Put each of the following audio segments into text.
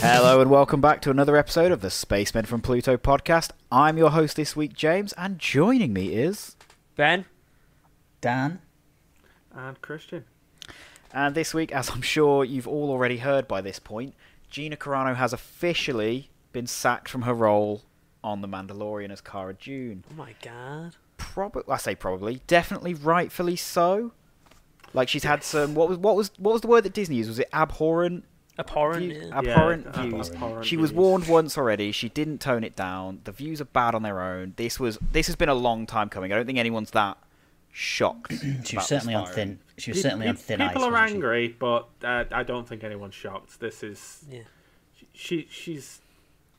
Hello and welcome back to another episode of the Spacemen from Pluto podcast. I'm your host this week, James, and joining me is. Ben? Dan? And Christian. And this week, as I'm sure you've all already heard by this point, Gina Carano has officially been sacked from her role on The Mandalorian as Cara Dune. Oh my god. Probably, I say probably, definitely, rightfully so. Like she's had some. What was what was what was the word that Disney used? Was it abhorrent? Abhorrent. views? yeah. abhorrent Yeah, views. abhorrent she was warned once already. She didn't tone it down. The views are bad on their own. This was this has been a long time coming. I don't think anyone's that shocked. She was certainly on thin. She was certainly on pe- thin ice. People are wasn't she? angry, but uh, I don't think anyone's shocked. This is Yeah. she. She's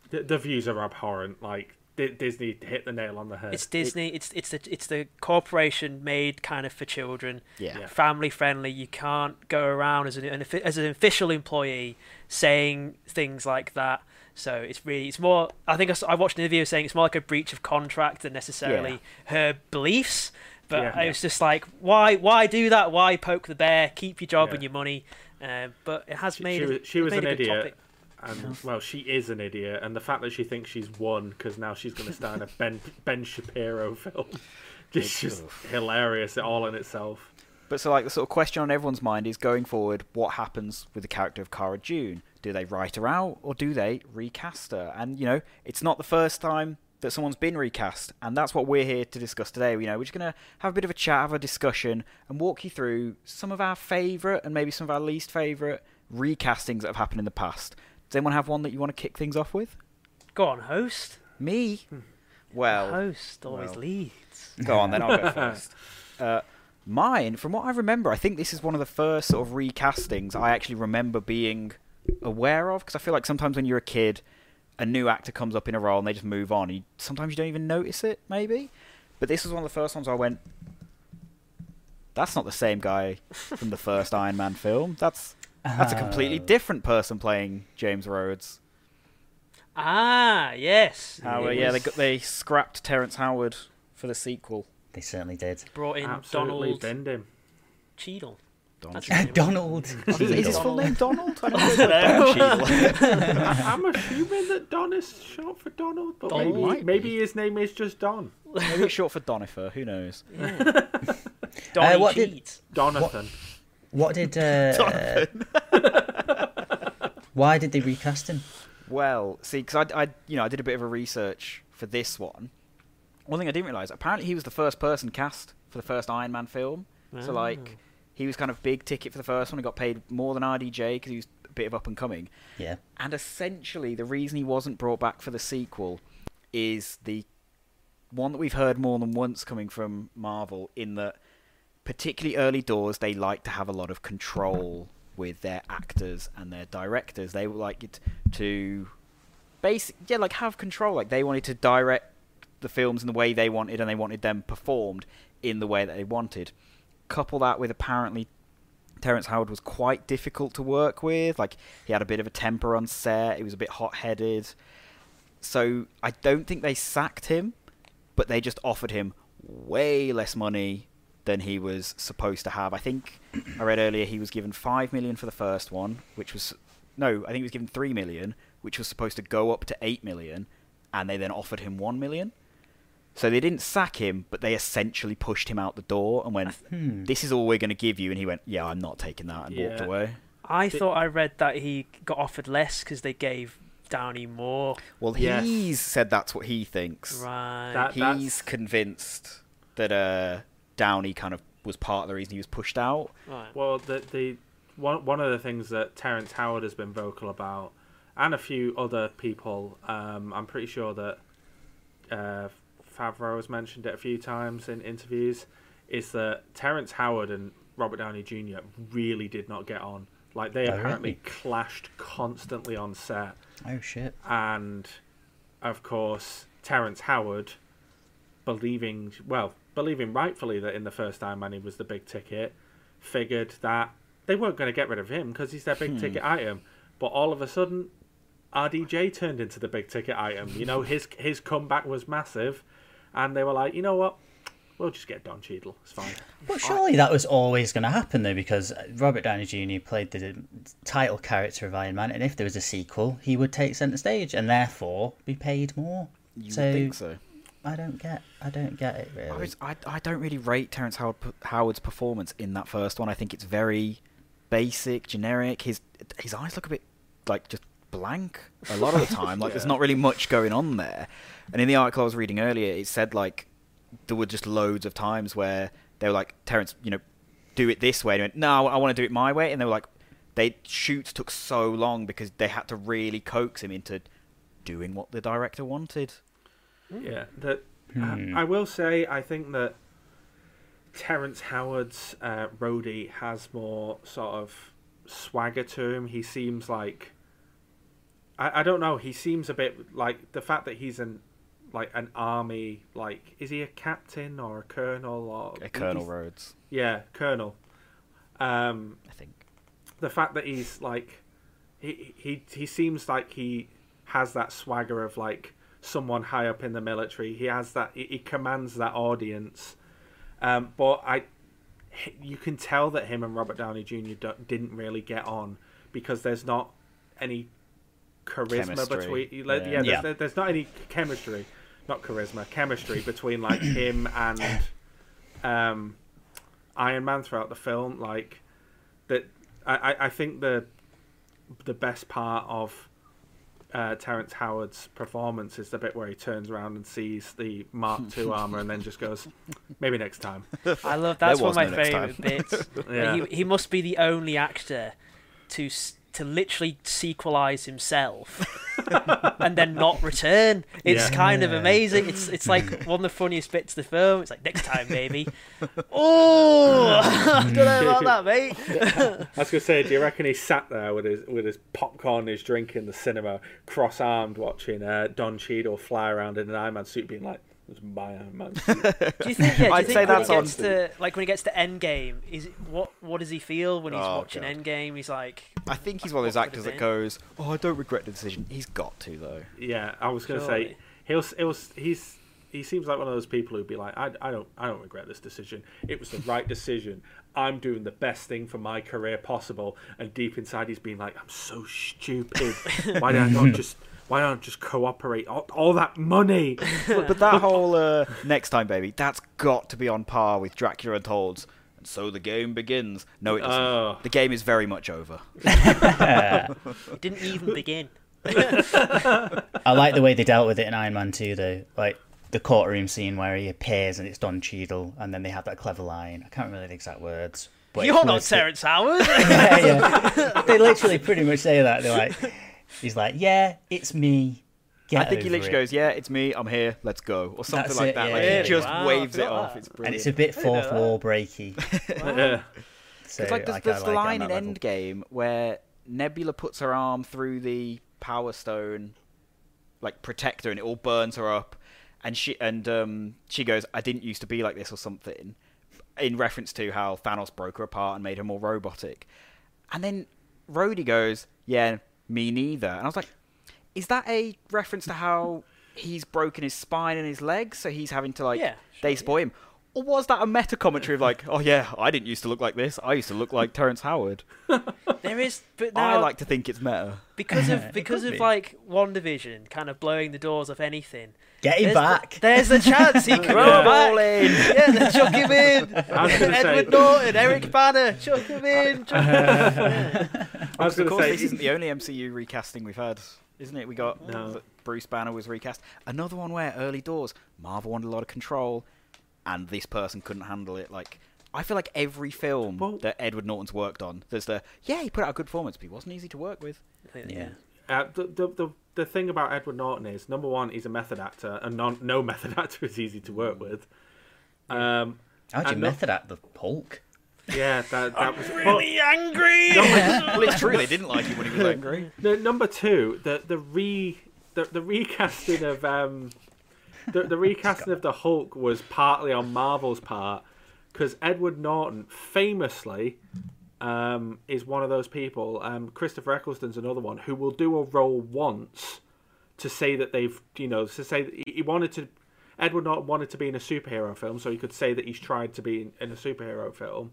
the, the views are abhorrent. Like Di- Disney hit the nail on the head. It's Disney. it's it's the it's the corporation made kind of for children. Yeah. Yeah. Family friendly. You can't go around as an, an as an official employee saying things like that. So it's really it's more. I think I watched an interview saying it's more like a breach of contract than necessarily her beliefs. But Yeah. I was just like, why why do that? Why poke the bear? Keep your job Yeah. and your money. Um, but it has She- made she it- was- she it was made an a good idiot. topic. And well, she is an idiot, and the fact that she thinks she's won because now she's going to star in a Ben Ben Shapiro film, just just hilarious all in itself. But so, like, the sort of question on everyone's mind is going forward, what happens with the character of Cara Dune? Do they write her out or do they recast her? And, you know, it's not the first time that someone's been recast, and that's what we're here to discuss today. You know, we're just going to have a bit of a chat, have a discussion, and walk you through some of our favourite and maybe some of our least favourite recastings that have happened in the past. Does anyone have one that you want to kick things off with? Go on, host. Me? Well, host always well. leads. Go on, then I'll go first. Uh, mine, from what I remember, I think this is one of the first sort of recastings I actually remember being aware of. Because I feel like sometimes when you're a kid, a new actor comes up in a role and they just move on. You, sometimes you don't even notice it, maybe. But this was one of the first ones I went. That's not the same guy from the first Iron Man film. That's that's a completely Oh. different person playing James Rhodes. Ah, yes. How, uh, It yeah, they got, they scrapped Terrence Howard for the sequel. They certainly did. brought in Absolutely Donald binned him. Cheadle. Don That's Cheadle. Donald. Is, is his full name Donald? I don't I know. don't Don Cheadle. I- I'm assuming that Don is short for Donald, but Donald maybe maybe his name is just Don. Maybe it's short for Donifer. Who knows? Donny what did- Donathan. What did? Uh, why did they recast him? Well, see, because I, I, you know, I did a bit of a research for this one. One thing I didn't realize, apparently, he was the first person cast for the first Iron Man film. So, Ah. like, he was kind of big ticket for the first one. He got paid more than RDJ because he was a bit of up and coming. Yeah. And essentially, the reason he wasn't brought back for the sequel is the one that we've heard more than once coming from Marvel, in that particularly early doors, they like to have a lot of control with their actors and their directors. They would like it to basic, yeah, like have control. Like they wanted to direct the films in the way they wanted, and they wanted them performed in the way that they wanted. Couple that with apparently Terrence Howard was quite difficult to work with. Like he had a bit of a temper on set. He was a bit hot-headed. So I don't think they sacked him, but they just offered him way less money than he was supposed to have. I think I read earlier he was given five million for the first one, which was no, I think he was given three million, which was supposed to go up to eight million, and they then offered him one million. So they didn't sack him, but they essentially pushed him out the door and went, Hmm. "This is all we're going to give you." And he went, "Yeah, I'm not taking that," and walked away. I Did- thought I read that he got offered less because they gave Downey more. Well, Yes. he's said that's what he thinks. Right. That- he's that's- convinced that uh, Downey kind of was part of the reason he was pushed out. right. Well, the the one one of the things that Terrence Howard has been vocal about, and a few other people, um, I'm pretty sure that uh, Favreau has mentioned it a few times in interviews, is that Terrence Howard and Robert Downey Jr. really did not get on. Like they Oh, apparently really? clashed constantly on set, Oh shit. and of course Terrence Howard, believing well, believing rightfully that in the first Iron Man he was the big ticket, figured that they weren't going to get rid of him because he's their big hmm. ticket item. But all of a sudden, RDJ turned into the big ticket item. You know, his his comeback was massive, and they were like, you know what, we'll just get Don Cheadle. It's fine. But surely that was always going to happen, though, because Robert Downey Jr. played the title character of Iron Man, and if there was a sequel, he would take centre stage and therefore be paid more. You so, think so. I don't get, I don't get it really. I, was, I, I don't really rate Terrence Howard, Howard's performance in that first one. I think it's very basic, generic. His his eyes look a bit like just blank a lot of the time. Like there's not really much going on there. And in the article I was reading earlier, it said like there were just loads of times where they were like, Terrence, you know, do it this way. And he went, no, I want to do it my way. And they were like, they shoots took so long because they had to really coax him into doing what the director wanted. Yeah, that Hmm. I, I will say I think that Terrence Howard's uh, Rhodey has more sort of swagger to him. He seems like I, I don't know. He seems a bit like the fact that he's an like an army like is he a captain or a colonel or A Colonel Rhodes, Yeah, colonel. Um, I think. the fact that he's like he he he seems like he has that swagger of like someone high up in the military. He has that he, he commands that audience. Um, but I you can tell that him and Robert Downey Jr. didn't really get on because there's not any charisma Chemistry. between like, Yeah. yeah, there's, Yeah. there- there's not any chemistry not charisma chemistry between like him and um Iron Man throughout the film like that I, I- I think the the best part of uh, Terrence Howard's performance is the bit where he turns around and sees the Mark II armor and then just goes, maybe next time. I love that's one of my no next favorite bits. Yeah. He he must be the only actor to s- to literally sequelize himself and then not return. It's Yeah. kind of amazing. It's it's like one of the funniest bits of the film. It's like next time, baby. oh, I don't know about that, mate. I was gonna say, do you reckon he sat there with his with his popcorn, and his drink in the cinema, cross armed, watching uh, Don Cheadle fly around in an Iron Man suit, being like, "It's my Iron Man." Do you think? Yeah, do I'd think say when that's he on- to like when he gets to Endgame, is what what does he feel when he's Oh, watching God. Endgame? He's like, I think he's one of those What would actors have that been? goes, "Oh, I don't regret the decision." He's got to though. yeah, I was gonna Surely. say he'll he'll he's he seems like one of those people who'd be like, I, I don't I don't regret this decision. It was the right decision. I'm doing the best thing for my career possible. And deep inside, he's being like, I'm so stupid. Why did I not just why don't just cooperate? All, all that money. but, but that whole uh, next time, baby, that's got to be on par with Dracula and Untold's. And so the game begins. No, it doesn't. Oh. The game is very much over. it didn't even begin. I like the way they dealt with it in Iron Man 2, though. Like the courtroom scene where he appears and it's Don Cheadle, and then they have that clever line. I can't remember the exact words. But You're it's not literally- Terrence Howard. yeah, yeah. They literally pretty much say that. They're like, he's like, yeah, it's me. Get I think he literally it." goes, "Yeah, it's me. I'm here. Let's go," or something That's like it, that. yeah, like yeah. he just Wow, waves it off. that. It's and it's a bit didn't fourth wall breaky. Yeah. So It's like I there's, kinda there's the like line in that level. Endgame where Nebula puts her arm through the Power Stone, like protector, and it all burns her up, and she and um she goes, "I didn't used to be like this" or something, in reference to how Thanos broke her apart and made her more robotic, and then Rhodey goes, "Yeah, me neither," and I was like, "Is that a reference to how he's broken his spine and his legs, so he's having to like Yeah, they sure, spoil him?" Or was that a meta commentary of like, oh yeah, I didn't used to look like this. I used to look like Terrence Howard. there is, but now, I like to think it's meta. because of because of be. like WandaVision kind of blowing the doors off anything. Get him There's back. The, there's a chance he can Roll go back. all in. Yeah, then chuck him in. I say- Edward Norton, Eric Bana, chuck him in. Chuck him in. I was of course, say this isn't the only MCU recasting we've had, isn't it? We got No. Bruce Banner was recast. Another one where early doors, Marvel wanted a lot of control, and this person couldn't handle it. Like, I feel like every film Well- that Edward Norton's worked on, there's the yeah, he put out a good performance, but he wasn't easy to work with. Yeah. Uh, the, the the the thing about Edward Norton is number one, he's a method actor, and non, no method actor is easy to work with. Um, How'd you method act the Hulk? Yeah, that that was Really angry. well, it's true they didn't like him when he was angry. No, number two, the the re the, the recasting of um the, the recasting of the Hulk was partly on Marvel's part because Edward Norton famously um, is one of those people. Um, Christopher Eccleston's another one who will do a role once to say that they've you know to say that he- he wanted to. Edward Norton wanted to be in a superhero film, so he could say that he's tried to be in, in a superhero film.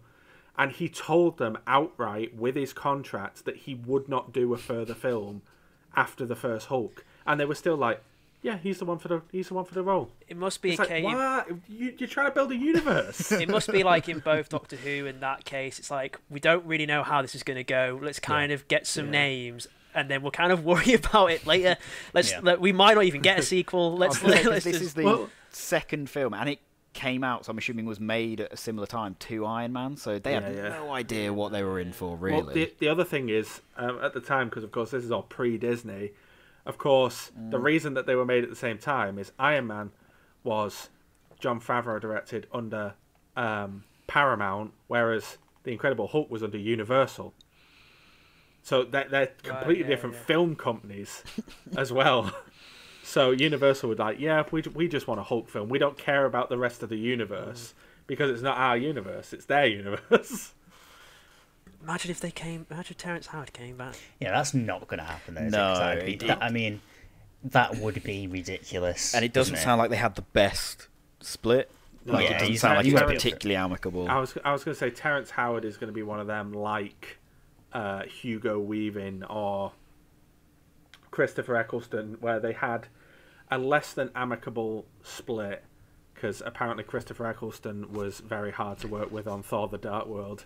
And he told them outright with his contract that he would not do a further film after the first Hulk. And they were still like, yeah, he's the one for the he's the one for the role. It must be It's a like, case. what? You, you're trying to build a universe. it must be like in both Doctor Who in that case. It's like we don't really know how this is going to go. Let's kind of get some Yeah. names, and then we'll kind of worry about it later. Let's. Yeah. Let, we might not even get a sequel. Let's. I was gonna say, 'cause let's this just- is the Well- second film, and it came out, so I'm assuming was made at a similar time to Iron Man. So they had Yeah, yeah. no idea what they were in for, really. Well, the the other thing is um, at the time because of course this is all pre Disney. Of course, the Mm. reason that they were made at the same time is Iron Man was Jon Favreau directed under um, Paramount, whereas the Incredible Hulk was under Universal. So they're, they're completely yeah, different yeah. film companies as well. So Universal would like, yeah, we we just want a Hulk film. We don't care about the rest of the universe because it's not our universe; it's their universe. Imagine if they came. Imagine if Terrence Howard came back. Yeah, that's not going to happen. Though, is it? That'd be- that- I mean, that would be ridiculous. and it doesn't wouldn't sound like they had the best split. Like Yeah, it doesn't sound like he's it's gotta be- particularly amicable. I was I was going to say Terrence Howard is going to be one of them, like uh, Hugo Weaving or Christopher Eccleston, where they had a less than amicable split because apparently Christopher Eccleston was very hard to work with on Thor: The Dark World.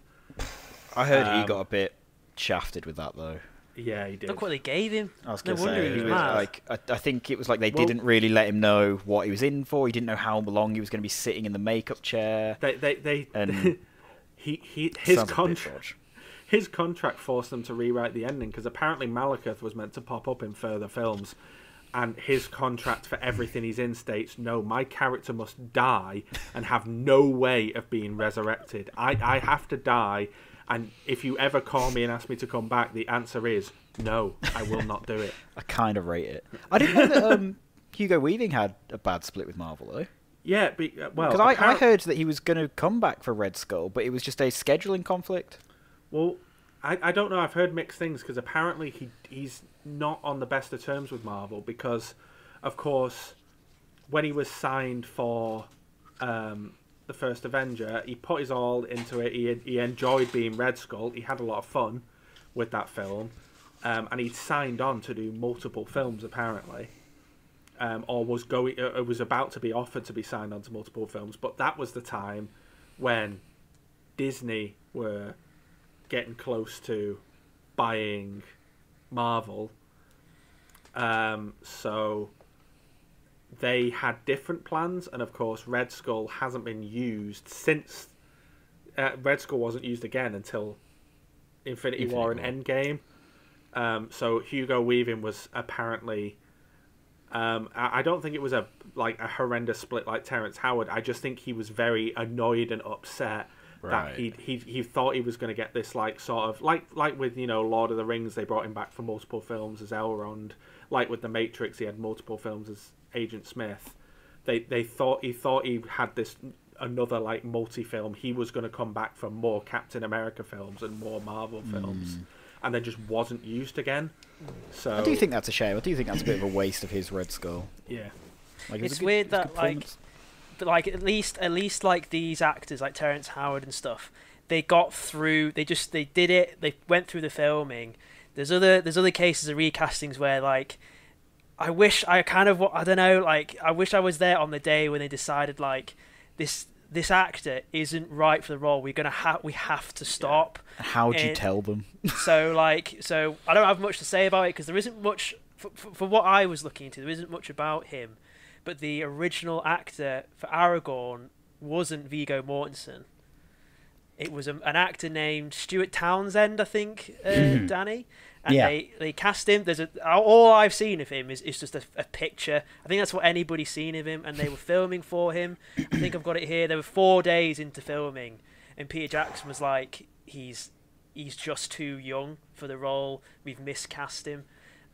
I heard he um, got a bit shafted with that though. Yeah, he did. Look what they gave him. I was No wonder say, he he was was mad. like, I, I think it was like they Well- didn't really let him know what he was in for. He didn't know how long he was going to be sitting in the makeup chair. They they they. And- he he his Sounds a bit contract his contract forced them to rewrite the ending because apparently Malekith was meant to pop up in further films, and his contract for everything he's in states no, my character must die and have no way of being resurrected. I I have to die, and if you ever call me and ask me to come back, the answer is no, I will not do it. I kind of rate it. I didn't know that um, Hugo Weaving had a bad split with Marvel though. Yeah, be, uh, well, Because I, I heard that he was going to come back for Red Skull, but it was just a scheduling conflict. Well, I, I don't know. I've heard mixed things because apparently he he's not on the best of terms with Marvel because, of course, when he was signed for um, the first Avenger, he put his all into it. He he enjoyed being Red Skull. He had a lot of fun with that film, um, and he'd signed on to do multiple films apparently. Um, or was going, uh, was about to be offered to be signed on to multiple films, but that was the time when Disney were getting close to buying Marvel. Um, so they had different plans, and of course, Red Skull hasn't been used since. Uh, Red Skull wasn't used again until Infinity, Infinity War and. Endgame. Um, so Hugo Weaving was apparently. Um, I I don't think it was a like a horrendous split like Terrence Howard. I just think he was very annoyed and upset Right. that he he he thought he was going to get this like sort of like like with you know Lord of the Rings they brought him back for multiple films as Elrond. Like with the Matrix, he had multiple films as Agent Smith. They they thought he thought he had this another like multi film. He was going to come back for more Captain America films and more Marvel films, hmm. and then just wasn't used again. So I do think that's a shame. I do think that's a bit of a waste of his Red Skull. yeah. Like, it It's a good- weird it was a that, like, performance. but like at least at least like these actors like Terrence Howard and stuff they got through they just they did it they went through the filming. There's other there's other cases of recastings where like I wish I kind of I don't know like I wish I was there on the day when they decided like this this actor isn't right for the role. We're gonna have we have to stop. How would you tell them? so like so I don't have much to say about it because there isn't much for, for, for what I was looking into there isn't much about him but the original actor for Aragorn wasn't Viggo Mortensen it was a, an actor named Stuart Townsend I think uh, Danny and Yeah. they, they cast him there's a all I've seen of him is, is just a, a picture I think that's what anybody's seen of him and they were filming for him I think I've got it here There were four days into filming and Peter Jackson was like he's he's just too young for the role. We've miscast him.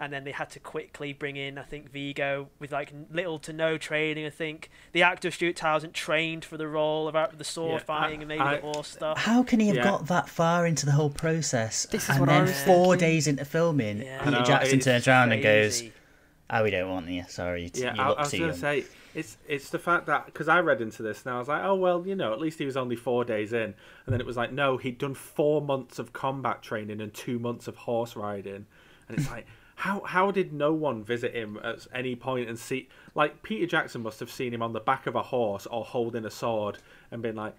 And then they had to quickly bring in, I think, Viggo with like little to no training. I think the actor Stuart Townsend trained for the role about the sword Yeah, fighting I- and maybe I- the horse stuff. How can he have Yeah. got that far into the whole process? This is and what I then was four thinking. days into filming, Yeah. Peter know, Jackson turns around and goes, Crazy. "Oh, we don't want you. Sorry, you, Yeah, you I, look I was too going to say It's it's the fact that because I read into this and I was like, oh well, you know, at least he was only four days in, and then it was like, no, he'd done four months of combat training and two months of horse riding, and it's like, how how did no one visit him at any point and see? Like Peter Jackson must have seen him on the back of a horse or holding a sword and been like,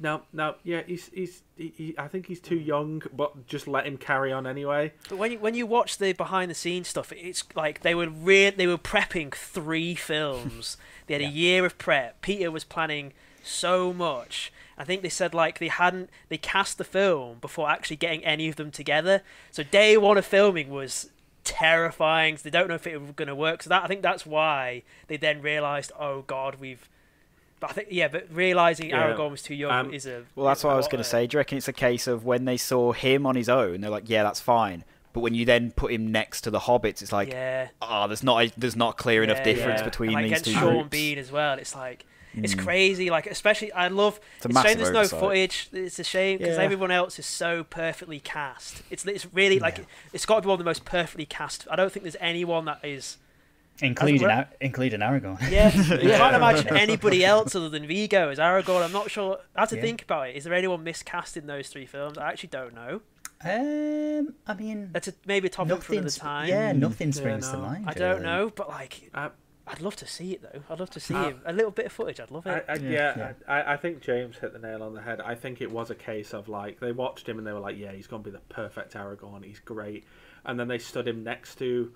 no, no, yeah, he's he's he, he, I think he's too young, but just let him carry on anyway. But when you, when you watch the behind the scenes stuff, it's like they were re- they were prepping three films. they had Yeah. a year of prep. Peter was planning so much. I think they said like they hadn't they cast the film before actually getting any of them together. So day one of filming was terrifying. 'cause they don't know if it was going to work. So that I think that's why they then realized, oh god, we've. But I think yeah, but realizing Yeah. Aragorn was too young Um, is a Well, that's what I was going to say. Do you reckon it's a case of when they saw him on his own, they're like, yeah, that's fine. But when you then put him next to the hobbits, it's like, yeah. ah, there's not a, there's not clear enough difference yeah. between and like these two Sean groups. Bean as well. It's like it's Mm. crazy. Like especially, I love. It's a It's, a shame massive there's no oversight. footage. It's a shame because Yeah. everyone else is so perfectly cast. It's it's really like Yeah. it's got to be one of the most perfectly cast. I don't think there's anyone that is. including Hasn't Ar- including Aragorn. Yeah, you can't imagine anybody else other than Viggo as Aragorn. I'm not sure. I have to Yeah. think about it. Is there anyone miscast in those three films? I actually don't know. Um, I mean, That's a, maybe a topic for another time. Yeah, nothing Yeah, springs to mind. I don't really. know, but like, I, I'd love to see it though. I'd love to see Uh, him. A little bit of footage. I'd love it. I, Yeah, yeah, yeah. I, I think James hit the nail on the head. I think it was a case of like they watched him and they were like, yeah, he's gonna be the perfect Aragorn. He's great. And then they stood him next to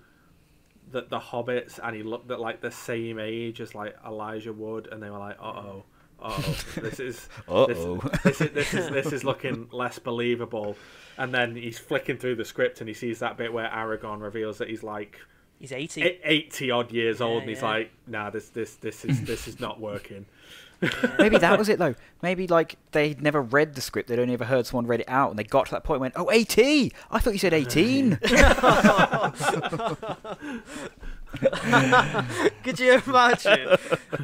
the the hobbits, and he looked at like the same age as like Elijah Wood, and they were like, uh oh. Oh, this is Uh-oh. This, this is this is this is looking less believable. And then he's flicking through the script and he sees that bit where Aragorn reveals that he's like He's 80. e- eighty odd years old, Yeah, and he's yeah. like, "Nah, this this this is this is not working." Maybe that was it though. Maybe like they'd never read the script, they'd only ever heard someone read it out, and they got to that point and went, "Oh, 80! I thought you said 18." Could you imagine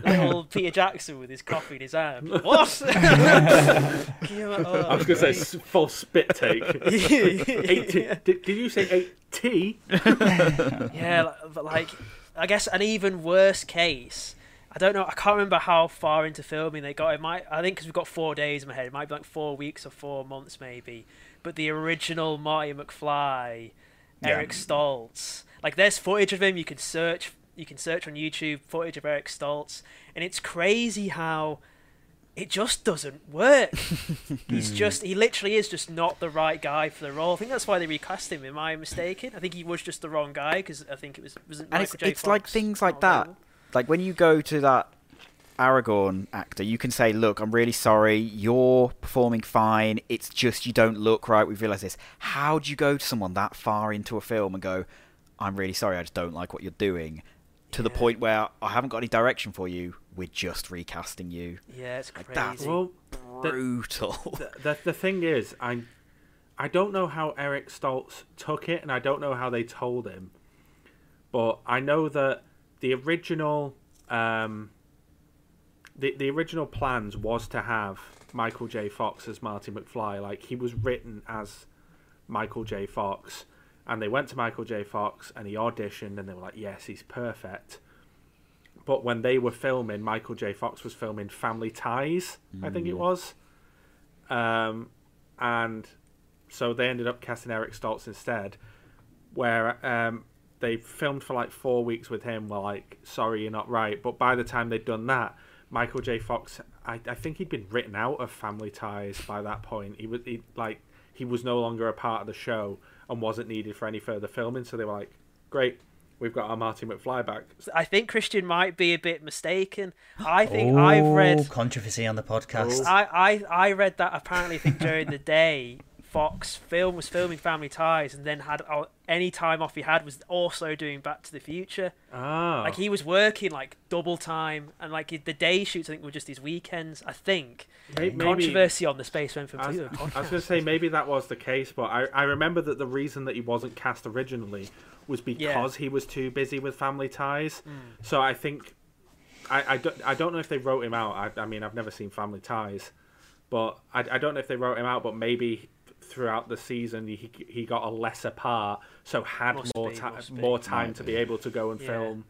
little Peter Jackson with his coffee in his hand? What? Can oh, I was gonna say false full spit take. Eighty? Did, did you say eight T? yeah, but like, I guess an even worse case. I don't know. I can't remember how far into filming they got. It might. I think because we've got four days in my head. It might be like four weeks or four months maybe. But the original Marty McFly, Yeah. Eric Stoltz. Like, there's footage of him. You can search. You can search on YouTube footage of Eric Stoltz, and it's crazy how it just doesn't work. He's hmm. just he literally is just not the right guy for the role. I think that's why they recast him. Am I mistaken? I think he was just the wrong guy because I think it was wasn't and Michael it's J. it's like things like oh, that. available? Like when you go to that Aragorn actor, you can say, "Look, I'm really sorry. You're performing fine. It's just you don't look right. We've realised this." How do you go to someone that far into a film and go, "I'm really sorry. I just don't like what you're doing," to the point where I haven't got any direction for you. We're just recasting you. Yeah, it's Like crazy. that. Well, The- Brutal. the, the the thing is, I I don't know how Eric Stoltz took it, and I don't know how they told him, but I know that the original um the the original plans was to have Michael J. Fox as Marty McFly. Like he was written as Michael J. Fox, and they went to Michael J. Fox and he auditioned, and they were like, "Yes, he's perfect." But when they were filming, Michael J. Fox was filming Family Ties, I think it was, um, and so they ended up casting Eric Stoltz instead, where um, they filmed for like four weeks with him. Were like, "Sorry, you're not right." But by the time they'd done that, Michael J. Fox, I, I think he'd been written out of Family Ties by that point. He was he, like he was no longer a part of the show and wasn't needed for any further filming. So they were like, "Great, we've got our Marty McFly back." I think Christian might be a bit mistaken. I think I've oh, read. Oh, controversy on the podcast. Oh. I, I I read that apparently. I think during the day, Fox film was filming Family Ties, and then had uh, any time off he had was also doing Back to the Future. Ah, Like he was working like double time, and like the day shoots I think were just his weekends. I think maybe- controversy on the Space Men from I was, I was going to say maybe that was the case, but I, I remember that the reason that he wasn't cast originally was because he was too busy with Family Ties. So I think I, I, don't, I don't know if they wrote him out. I, I mean, I've never seen Family Ties, but I, I don't know if they wrote him out. But maybe throughout the season he he got a lesser part, so had Must more time must more time to be. be able to go and Yeah. film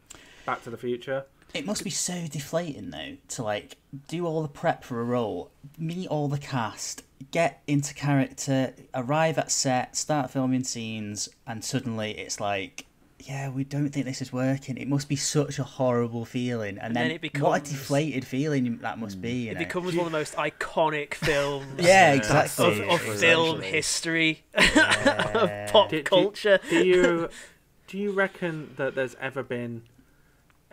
Back to the Future. It must be so deflating though to like do all the prep for a role, meet all the cast, get into character, arrive at set, start filming scenes, and suddenly it's like, yeah, we don't think this is working. It must be such a horrible feeling, and, And then, then it what a deflated feeling that must hmm. be. You It know? becomes one of the most iconic films yeah, Yeah. exactly. of, of film history, Yeah. of pop Do- do- culture. Do you do you reckon that there's ever been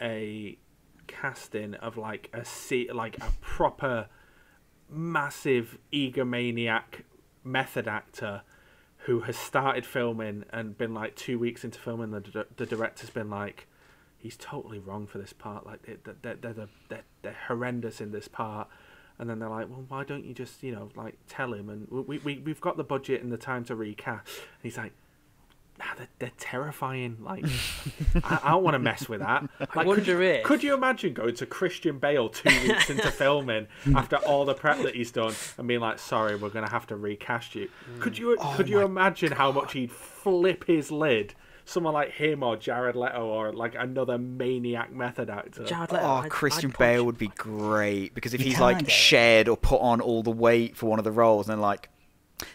a casting of like a se- like a proper massive egomaniac method actor who has started filming and been like two weeks into filming the the director's been like he's totally wrong for this part like they- they're, they're, they're, they're, they're horrendous in this part. And then they're like well why don't you just you know like tell him? And we, we, we've got the budget and the time to recast. And he's like nah, they're, they're terrifying. Like I, I don't want to mess with that. Like, could, wonder you, if- could you imagine going to christian bale two weeks into filming after all the prep that he's done and being like sorry we're going to have to recast you. Could you mm. could oh you imagine how much he'd flip his lid? Someone like him or jared leto or like another maniac method actor. Jared oh, Leto, Oh, I'd- Christian I'd Bale would be great because if You he's like get it. shared or put on all the weight for one of the roles, and then like,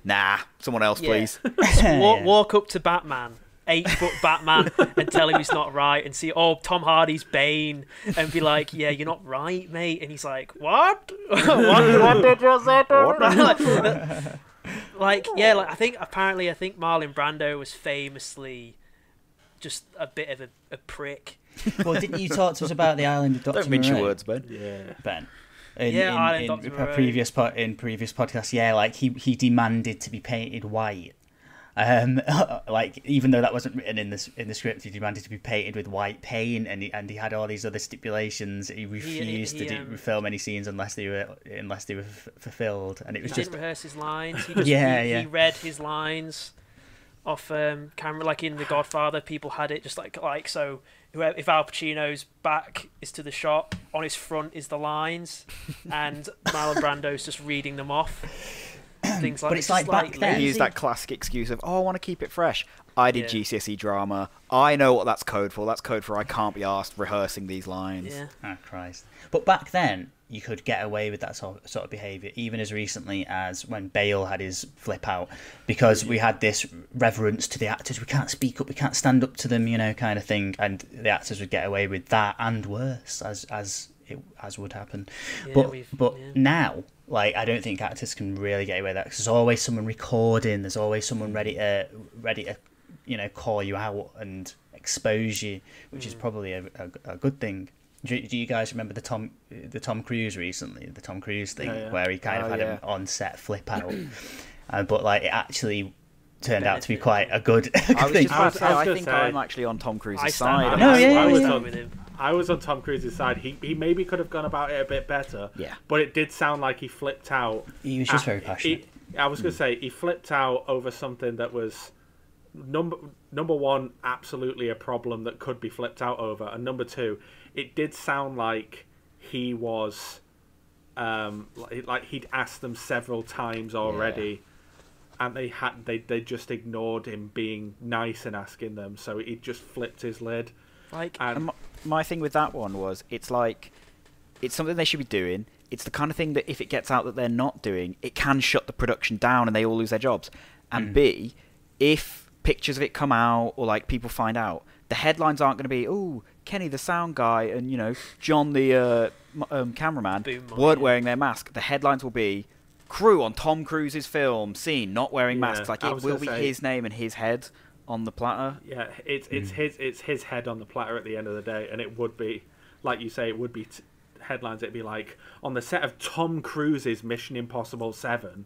nah, someone else, Yeah. please. walk, walk up to Batman, eight foot Batman, and tell him he's not right, and see, oh, Tom Hardy's Bane, and be like, yeah, you're not right, mate. And he's like, what? what, what did you say? to like, yeah, like I think apparently I think Marlon Brando was famously just a bit of a, a prick. well, didn't you talk to us about the island of Doctor Don't mince your words, Ben. yeah Ben. In, Yeah, in, Island in, Dr. pre- previous po- in previous podcasts, yeah, like he he demanded to be painted white. Um, like even though that wasn't written in this in the script, he demanded to be painted with white paint, and he, and he had all these other stipulations. He refused he, to do, um, film any scenes unless they were unless they were f- fulfilled, and it He was didn't just rehearse his lines. He just, Yeah, he, yeah. he read his lines off um, camera, like in The Godfather. People had it just like like so. Whoever- If Al Pacino's back is to the shot, on his front is the lines, and Marlon Brando's just reading them off. Things like But it's just like back then. He used that classic excuse of, "Oh, I want to keep it fresh." I did Yeah. GCSE E drama. I know what that's code for. That's code for I can't be asked rehearsing these lines. Yeah, oh Christ. But back then, you could get away with that sort sort of behaviour, even as recently as when Bale had his flip out, because we had this reverence to the actors. We can't speak up, we can't stand up to them, you know, kind of thing, and the actors would get away with that and worse, as as it as would happen. Yeah, but but yeah. now, like, I don't think actors can really get away with that 'cause there's always someone recording. There's always someone ready to ready to, you know, call you out and expose you, which Mm. is probably a, a, a good thing. Do, do you guys remember the Tom the Tom Cruise recently, the Tom Cruise thing Yeah, yeah. where he kind Oh, of had yeah. an on set flip out, uh, but like it actually turned out to be quite a good I was thing. just I was- I was I think say- I'm actually on Tom Cruise's stand. side. I'm No, yeah, I was yeah. on him. I was on Tom Cruise's side. He he maybe could have gone about it a bit better. Yeah. But it did sound like he flipped out. He was just Ah, very passionate. he- I was gonna say he flipped out over something that was number number one, absolutely a problem that could be flipped out over, and number two, it did sound like he was, um, like, like he'd asked them several times already. And they had they, they just ignored him being nice and asking them, so he just flipped his lid. Like, And And my, my thing with that one was, it's like, it's something they should be doing. It's the kind of thing that if it gets out that they're not doing, it can shut the production down and they all lose their jobs. And B, if pictures of it come out or like people find out, the headlines aren't going to be, oh, Kenny the sound guy and you know John the uh, um, cameraman Boom weren't wearing their mask. The headlines will be. Crew on Tom Cruise's film seen not wearing Yeah, masks. Like it will be say- his name and his head on the platter. Yeah, it's it's his it's his head on the platter at the end of the day, and it would be like you say, it would be t- headlines. It'd be like on the set of Tom Cruise's Mission Impossible Seven.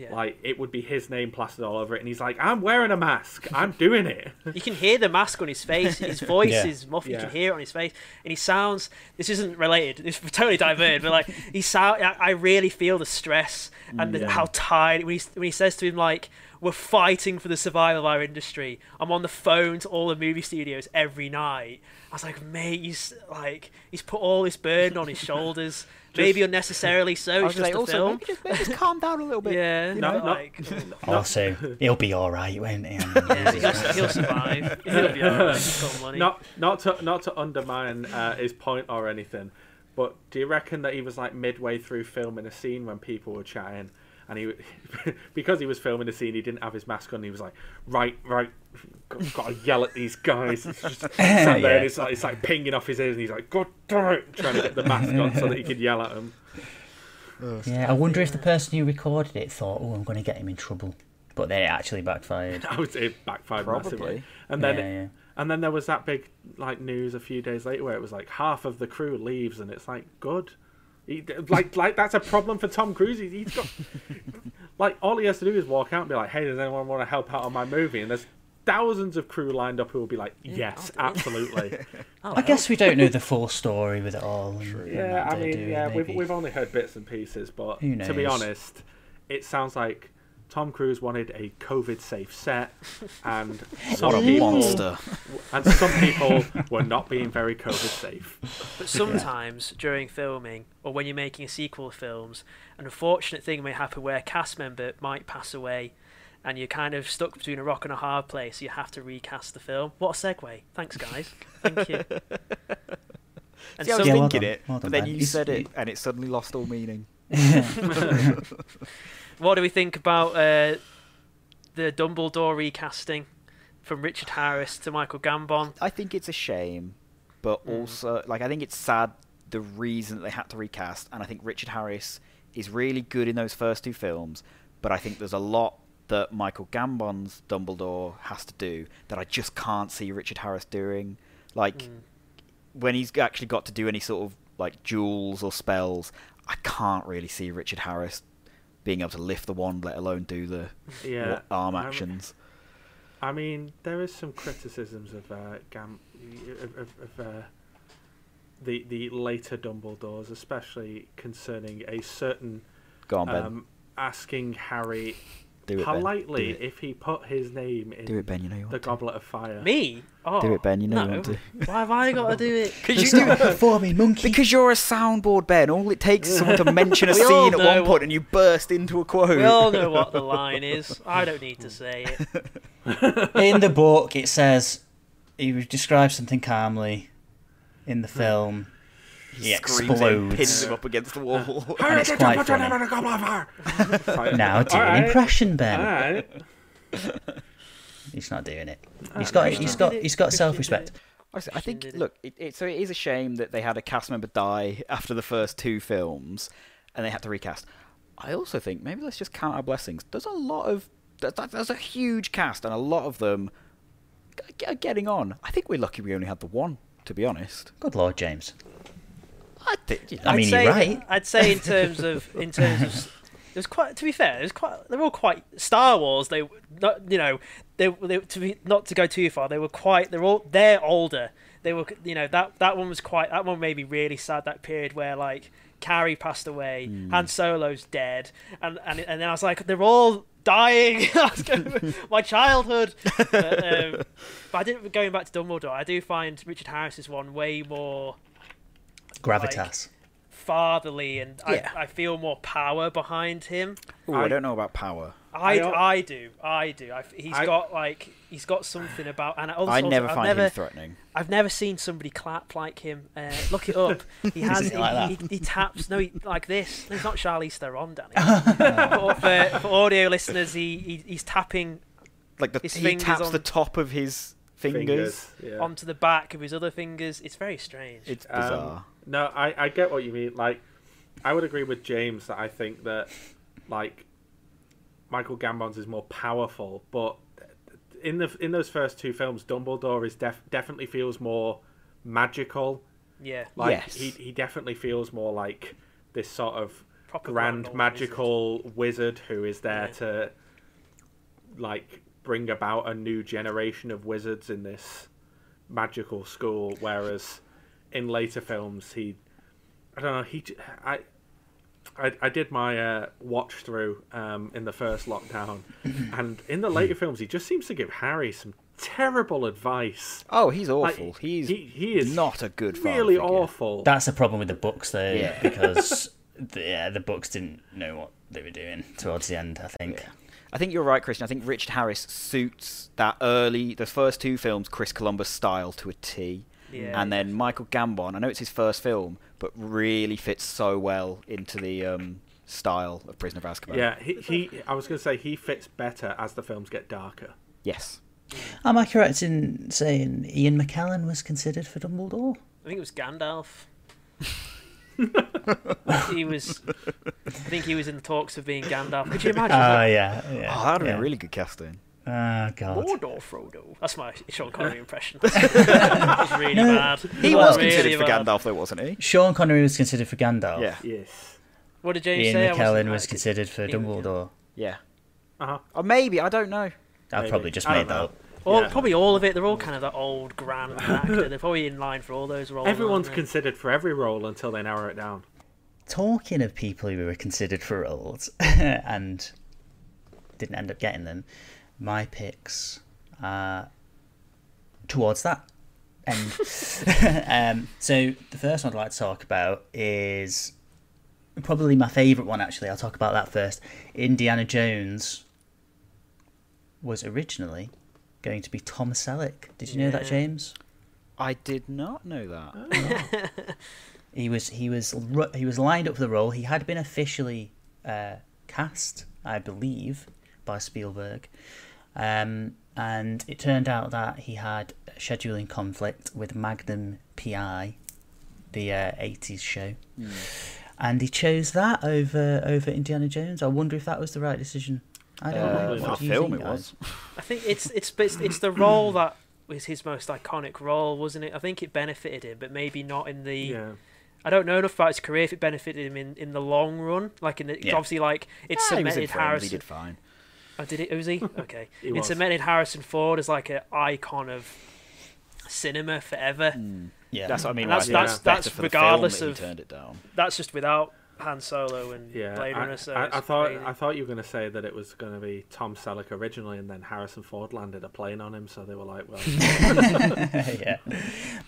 Yeah. Like it would be his name plastered all over it, and he's like, "I'm wearing a mask. I'm doing it." You can hear the mask on his face. His voice Yeah. is muffled. You can hear it on his face, and he sounds. This isn't related. It's totally diverted, but like he sound. I I really feel the stress and the, Yeah. how tired when he when he says to him like, "We're fighting for the survival of our industry." I'm on the phone to all the movie studios every night. I was like, mate, he's like he's put all this burden on his shoulders, maybe unnecessarily so. I It's was just like, a also, film. maybe just, maybe just calm down a little bit. Yeah, you No, know? no. like Also, he'll be all right, won't he? yeah, he'll, he'll survive. He'll be alright. He's got money. not not to not to undermine uh, his point or anything, but do you reckon that he was like midway through filming a scene when people were chatting, and he because he was filming a scene, he didn't have his mask on. He was like, right, right, got, got to yell at these guys. It's just sat there, Yeah. and it's like it's like pinging off his ears, and he's like, God damn it, trying to get the mask on so that he could yell at them. yeah, I wonder if the person who recorded it thought, "Oh, I'm going to get him in trouble," but then it actually backfired. I would say it backfired massively. And then Yeah, yeah. and then there was that big like news a few days later where it was like half of the crew leaves, and it's like good. He, like like that's a problem for Tom Cruise. He, he's got like all he has to do is walk out and be like, "Hey, does anyone want to help out on my movie?" And there's thousands of crew lined up who will be like, "Yes, oh, absolutely." Oh, I guess we don't know the full story with it all. and- and yeah, that I mean, doing, yeah, we've we've only heard bits and pieces, but to be honest, it sounds like Tom Cruise wanted a COVID-safe set, and some What a people monster. and some people were not being very COVID safe. But sometimes during filming, or when you're making a sequel of films, an unfortunate thing may happen where a cast member might pass away, and you're kind of stuck between a rock and a hard place. So you have to recast the film. What a segue! Thanks, guys. Thank you. And See, I was some- Yeah, well thinking done, it, well but then Ben. you He's- said it, and it suddenly lost all meaning. what do we think about uh, the Dumbledore recasting from Richard Harris to Michael Gambon? I think it's a shame, but Mm. also like I think it's sad the reason that they had to recast, and I think Richard Harris is really good in those first two films, but I think there's a lot that Michael Gambon's Dumbledore has to do that I just can't see Richard Harris doing. Like Mm. when he's actually got to do any sort of like jewels or spells, I can't really see Richard Harris being able to lift the wand, let alone do the Yeah, arm actions. I mean, there is some criticisms of uh, Gam, of, of, of uh, the the later Dumbledores, especially concerning a certain Go on, Ben. um, asking Harry do it, Ben. politely Do it. if he put his name in Do it, Ben. You know you the want to. Goblet of Fire. Me? Oh, Do it, Ben. You know you want to. Why have I got to do it? Because Just do it for me, monkey. Because you're a soundboard, Ben. All it takes is someone to mention a scene at know one what- point and you burst into a quote. We all know what the line is. I don't need to say it. in the book, it says he describes something calmly. In the hmm. film, he Screams it, pins him up against the wall. Harry, it's did quite you put funny. the Goblet of Fire? It's like, Now do an impression, Ben. He's not doing it. He's got. He's got. He's got self-respect. I think, look, it, it, so it is a shame that they had a cast member die after the first two films, and they had to recast. I also think maybe let's just count our blessings. There's a lot of there's, there's a huge cast, and a lot of them are getting on. I think we're lucky we only had the one, to be honest. Good lord, James. I think. I mean, I'd say, you're right. I'd say in terms of in terms of there's quite to be fair, there's quite they're all quite Star Wars. They not you know they they to be not to go too far. They were quite they're all they're older. They were you know that that one was quite that one made me really sad. That period where like Carrie passed away, Hmm. Han Solo's dead, and and and then I was like they're all dying. Was my childhood. But, um, but I didn't going back to Dumbledore. I do find Richard Harris's one way more Gravitas. fatherly and Yeah. I, I feel more power behind him. Ooh, I, I- don't know about power. I, I- I, do I do I, he's I- got like he's got something about and also, I never I've find never him threatening. I've never seen somebody clap like him. Uh, look it up. He has he, like he, that? he taps no he, like this. No, He's not Charlize Theron, Danny. for, for, for audio listeners, he, he he's tapping Like the, His he taps on- the top of his fingers. yeah. onto the back of his other fingers. It's very strange. It's Um, bizarre. No, I, I get what you mean. Like, I would agree with James that I think that, like, Michael Gambon's is more powerful, but in the in those first two films, Dumbledore is def- definitely feels more magical. yeah, Like, Yes. he he definitely feels more like this sort of proper grand Ronald magical wizard. who is there Yeah. to, like, bring about a new generation of wizards in this magical school. Whereas in later films, he, I don't know, he, I, I did my uh, watch through um, in the first lockdown, and in the later films, he just seems to give Harry some terrible advice. Oh, he's Like, awful. he's he, he is not a good father really figure. awful. That's the problem with the books, though, Yeah. because the, yeah, the books didn't know what they were doing towards the end. I think. I think you're right, Christian. I think Richard Harris suits that early, the first two films, Chris Columbus style to a T. Yeah. And then Michael Gambon, I know it's his first film, but really fits so well into the um, style of Prisoner of Azkaban. yeah, he, he. I was going to say he fits better as the films get darker. Yes. Am I correct in saying Ian McKellen was considered for Dumbledore? I think it was Gandalf. he was. I think he was in the talks of being Gandalf. Could you imagine? Oh that? yeah, Oh, that would have yeah. been really good casting. Oh god. Mordor Frodo. That's my Sean Connery impression. it's really No, bad. He Well, was Really considered for bad. Gandalf, though, wasn't he? Sean Connery was considered for Gandalf. Yeah. Yes. What did James Ian say? I wasn't- McKellen was considered for Ian Dumbledore. Yeah. Uh huh. Or maybe, I don't know. I've probably just made that know. up. All, Yeah. Probably all of it. They're all kind of that old grand actor. They're probably in line for all those roles. Everyone's considered for every role until they narrow it down. Talking of people who were considered for roles and didn't end up getting them, my picks are towards that end. um, so the first one I'd like to talk about is probably my favourite one. Actually, I'll talk about that first. Indiana Jones was originally going to be Tom Selleck. Did you know that, James? I did not know that. He was he was he was lined up for the role. He had been officially uh, cast, I believe, by Spielberg, um, and it turned out that he had a scheduling conflict with Magnum PI, the uh, '80s show, and he chose that over over Indiana Jones. I wonder if that was the right decision. I don't Uh, know. Probably What you film, think, it was. I think it's it's it's, it's the role that was his most iconic role, wasn't it? I think it benefited him, but maybe not in the. Yeah. I don't know enough about his career if it benefited him in, in the long run. Like in the, Yeah. obviously, like it Ah, he was in cemented Friends, He Harrison. did fine. Oh, did it? Was he? Okay. He it was. cemented Harrison Ford as like an icon of cinema forever. Yeah, That's what I mean. And why I that's- think that's- that's regardless film of- that he turned it down. That's just without Han Solo and Yeah, Blade I, Runner. So I, I thought crazy. I thought you were going to say that it was going to be Tom Selleck originally, and then Harrison Ford landed a plane on him, so they were like, "Well, yeah.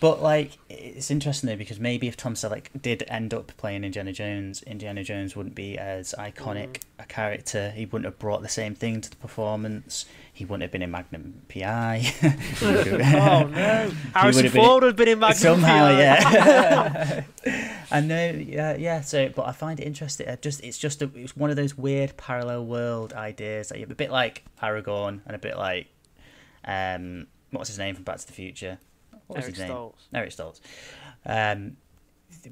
But like, it's interesting though because maybe if Tom Selleck did end up playing Indiana Jones, Indiana Jones wouldn't be as iconic mm. a character. He wouldn't have brought the same thing to the performance. He wouldn't have been in Magnum PI. Would Oh no! Harrison been- Ford would have been in Magnum PI. Somehow, PI. yeah. I know, yeah, yeah. So, but I find it interesting. I just, it's just, a, it's one of those weird parallel world ideas. That you a bit like Aragorn and a bit like, um, what's his name from Back to the Future? What was Eric his name? Stoltz. Eric Stoltz. Um,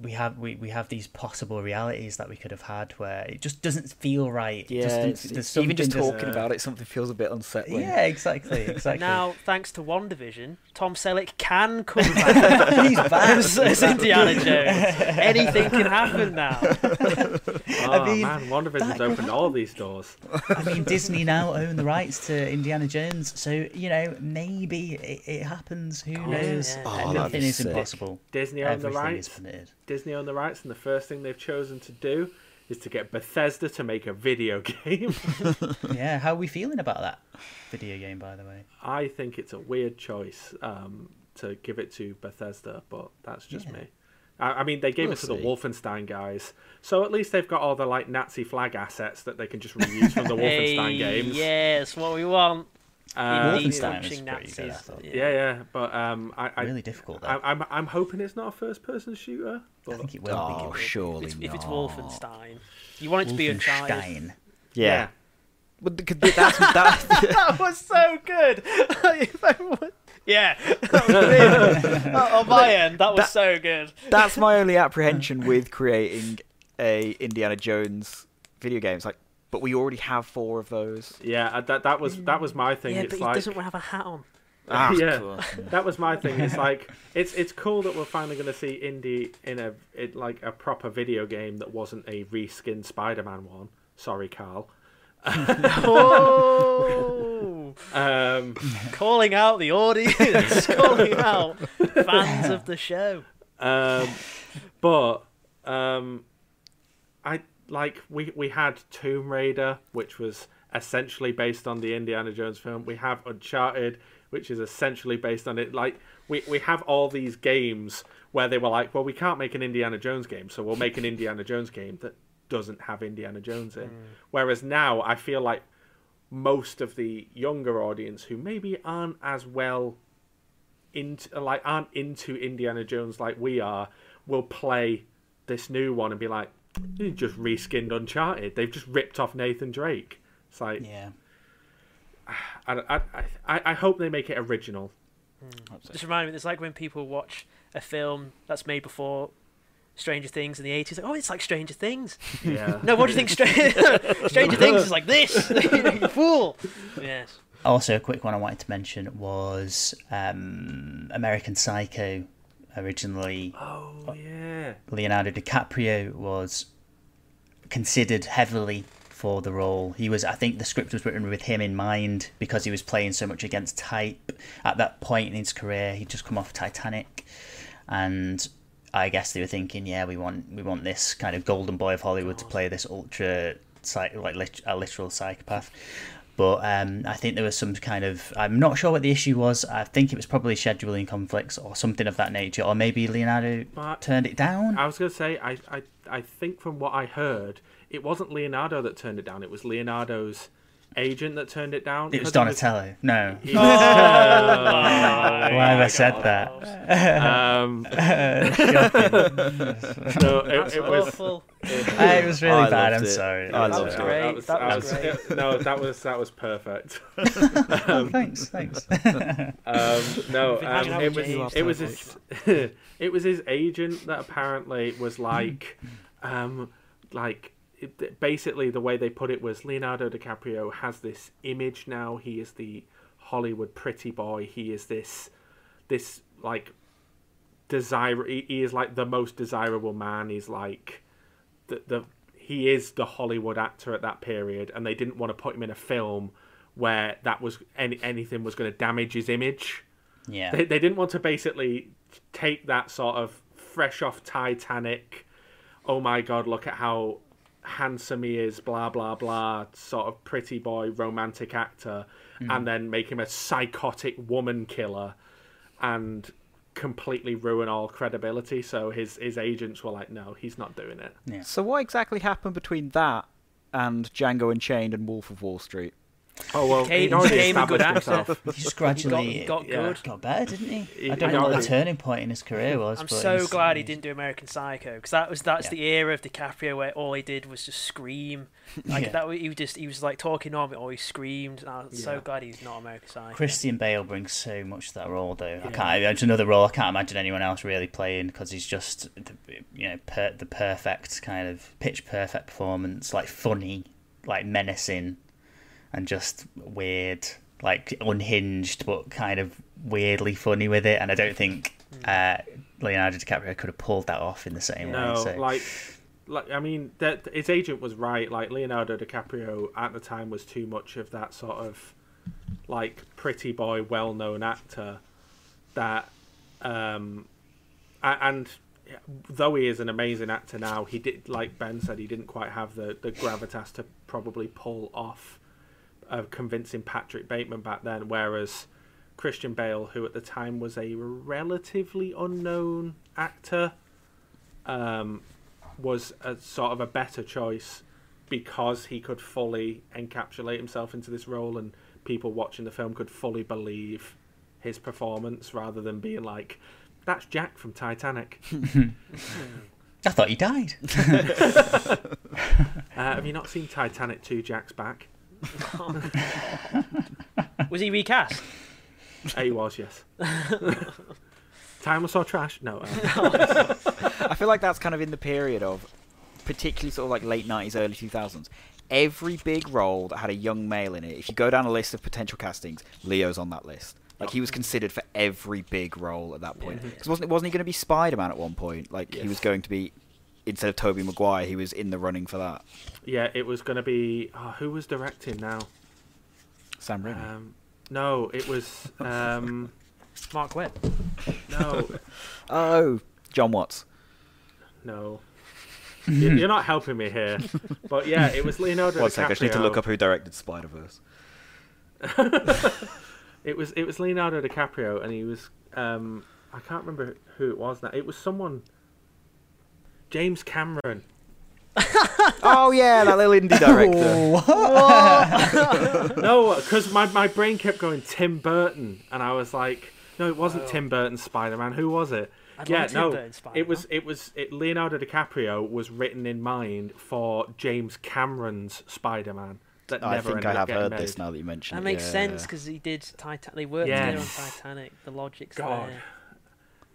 we have we, we have these possible realities that we could have had where it just doesn't feel right. Yeah, just, it's- it's- even just talking uh, about it, something feels a bit unsettling. Yeah, exactly, exactly. Now, thanks to WandaVision, Tom Selleck can come back he's back. as, as Indiana Jones. Anything can happen now. oh mean, man, WandaVision's that- opened all these doors." I mean, Disney now own the rights to Indiana Jones, so you know maybe it, it happens. Who knows? yeah. Oh, that'd Nothing is sick. impossible. Disney own the rights. is permitted. Disney own the rights, and the first thing they've chosen to do is to get Bethesda to make a video game. yeah, how are we feeling about that video game, by the way? I think it's a weird choice um, to give it to Bethesda, but that's just Yeah. me. I, I mean, they gave We'll it to the. Wolfenstein guys, so at least they've got all the like Nazi flag assets that they can just reuse from the Wolfenstein hey, games. Yes, what we want. Uh, Wolfenstein was punching pretty good, I thought. Yeah. yeah, yeah, but um, I, I, Really difficult. Though. I, I'm, I'm hoping it's not a first-person shooter. I think it will Oh, be. surely If, if it's. Wolfenstein, you want it to be Uncharted. Wolfenstein. Yeah. But the- that's that. that was so good. yeah, that was really- on my end, that was That- so good. that's my only apprehension with creating a Indiana Jones video game. It's like, but we already have four of those. yeah, uh, that that was that was my thing. Yeah, it's but he like doesn't have a hat on. Ah, Yeah. of that was my thing. It's like it's it's cool that we're finally going to see Indy in a it, like a proper video game that wasn't a reskinned Spider-Man one. Sorry, Carl. Oh, Um, calling out the audience, calling out fans of the show. um, but um, I like we we had Tomb Raider, which was essentially based on the Indiana Jones film. We have Uncharted. which is essentially based on it. Like we we have all these games where they were like, well, we can't make an Indiana Jones game, so we'll make an Indiana Jones game that doesn't have Indiana Jones in. Hmm. Whereas now, I feel like most of the younger audience who maybe aren't as well into like aren't into Indiana Jones like we are will play this new one and be like, "You just reskinned Uncharted. They've just ripped off Nathan Drake." It's like Yeah. I, I, I, I hope they make it original. Just remind me, it's like when people watch a film that's made before Stranger Things in the 80s. Like, oh, it's like Stranger Things. Yeah. No, what do you think? Stra- Stranger Things is like this. you fool. Yes. Also, a quick one I wanted to mention was um, American Psycho. Originally, Oh uh, yeah. Leonardo DiCaprio was considered heavily for the role. He was, I think, the script was written with him in mind because he was playing so much against type at that point in his career. He'd just come off Titanic, and I guess they were thinking, yeah, we want we want this kind of golden boy of Hollywood to play this ultra psych- like a literal psychopath. But um, I think there was some kind of I'm not sure what the issue was. I think it was probably scheduling conflicts or something of that nature, or maybe Leonardo But- turned it down. I was gonna say I, I I think from what I heard, it wasn't Leonardo that turned it down. It was Leonardo's agent that turned it down. It was because he Donatello. No. he was- Why have I said that? um, no, it, it was. awful. it was really I bad. I'm it. sorry. I I'm loved sorry. great. That was, That I was great. no, that was that was perfect. Oh, thanks, thanks. Um, no, um, it was it was his it was his agent that apparently was like, um, like it, basically the way they put it was Leonardo DiCaprio has this image now. He is the Hollywood pretty boy. He is this this like desire. He, he is like the most desirable man. He's like the the he is the Hollywood actor at that period, and they didn't want to put him in a film where that was any, anything was going to damage his image. Yeah. They, they didn't want to basically take that sort of fresh off Titanic, oh my god, look at how handsome he is, blah blah blah, sort of pretty boy romantic actor, mm. and then make him a psychotic woman killer, and completely ruin all credibility. So his his agents were like, no, he's not doing it. So what exactly happened between that and Django Unchained and Wolf of Wall Street? Oh well, Became- he'd already became a good established actor. himself. He just gradually he got yeah. good. got better, didn't he? He- I don't he know what the turning point in his career was. I'm but so he's- glad he didn't do American Psycho because that was that's Yeah. the era of DiCaprio where all he did was just scream. Like Yeah. that, was- he was just he was like talking on it, or he screamed. And I'm so glad he's not American Psycho. Christian Bale brings so much to that role, though. I can't. It's another role I can't imagine anyone else really playing because he's just, the- you know, per, the perfect kind of pitch perfect performance, like funny, like menacing, and just weird, like unhinged, but kind of weirdly funny with it. And I don't think uh, Leonardo DiCaprio could have pulled that off in the same No, way. So. like, like I mean, that his agent was right. Like Leonardo DiCaprio at the time was too much of that sort of like pretty boy, well-known actor. That, um, and though he is an amazing actor now, he did, like Ben said, he didn't quite have the the gravitas to probably pull off a convincing Patrick Bateman back then. Whereas Christian Bale, who at the time was a relatively unknown actor, um, was a sort of a better choice because he could fully encapsulate himself into this role and people watching the film could fully believe his performance rather than being like that's Jack from Titanic. I thought he died. Uh, have you not seen Titanic 2 Jack's back? Was he recast? He was, yes. Time was so trash? No. Uh, I feel like that's kind of in the period of, particularly sort of like late 90s, early 2000s. Every big role that had a young male in it, if you go down a list of potential castings, Leo's on that list. Like he was considered for every big role at that point. Because wasn't wasn't he going to be Spider Man at one point? Like he was going to be instead of Tobey Maguire, he was in the running for that. yeah, it was going to be. Oh, who was directing now? Sam Raimi. Um, no, it was. Um, Mark Webb. no, oh, John Watts. no. You- You're not helping me here. But yeah, it was Leonardo One sec, I just need to look up who directed Spider Verse. It was it was Leonardo DiCaprio, and he was um, I can't remember who it was now. It was someone. James Cameron. Oh yeah, that little indie director. No, because my, my brain kept going Tim Burton, and I was like, no, it wasn't oh. Tim Burton's Spider Man. Who was it? I'd yeah, love Tim no, it was it was it. Leonardo DiCaprio was written in mind for James Cameron's Spider Man. That I never think ended I have heard made. this now that you mention That it. makes yeah. sense because he did Titan. They worked together on Titanic. The logic's God. there.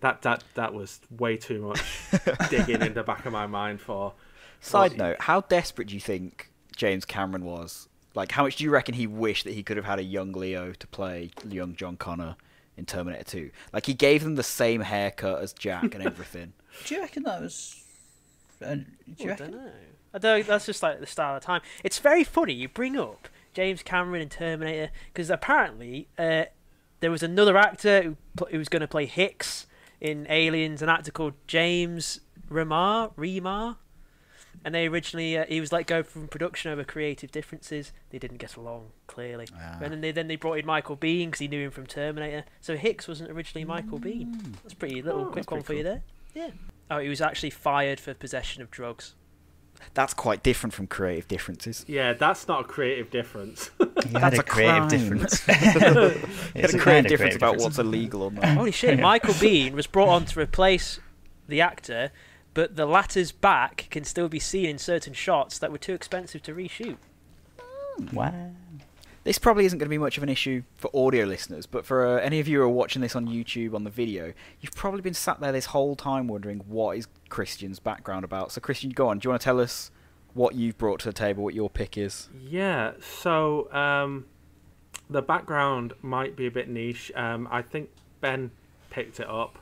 That that that was way too much digging in the back of my mind for. Side note: How desperate do you think James Cameron was? Like, how much do you reckon he wished that he could have had a young Leo to play young John Connor in Terminator 2? Like, he gave them the same haircut as Jack and everything. Do you reckon that was? Uh, do you I reckon? don't know. I don't. That's just like the style of time. It's very funny you bring up James Cameron in Terminator because apparently uh, there was another actor who, who was going to play Hicks in Aliens, an actor called James Remar. Remar. And they originally, uh, he was let go from production over creative differences. They didn't get along, clearly. Ah. And then they then they brought in Michael Biehn because he knew him from Terminator. So Hicks wasn't originally Michael Biehn. That's pretty little Oh, quick one pretty for you there. Yeah. Oh, he was actually fired for possession of drugs. That's quite different from creative differences. Yeah, that's not a creative difference. He had That's a a creative crime. difference. He It's a kind creative of difference about what's illegal or not. Holy shit! Michael Biehn was brought on to replace the actor, but the latter's back can still be seen in certain shots that were too expensive to reshoot. Wow. This probably isn't going to be much of an issue for audio listeners, but for uh, any of you who are watching this on YouTube on the video, you've probably been sat there this whole time wondering what is Christian's background about. So, Christian, go on. Do you want to tell us what you've brought to the table, what your pick is? Yeah, so um, the background might be a bit niche. Um, I think Ben picked it up.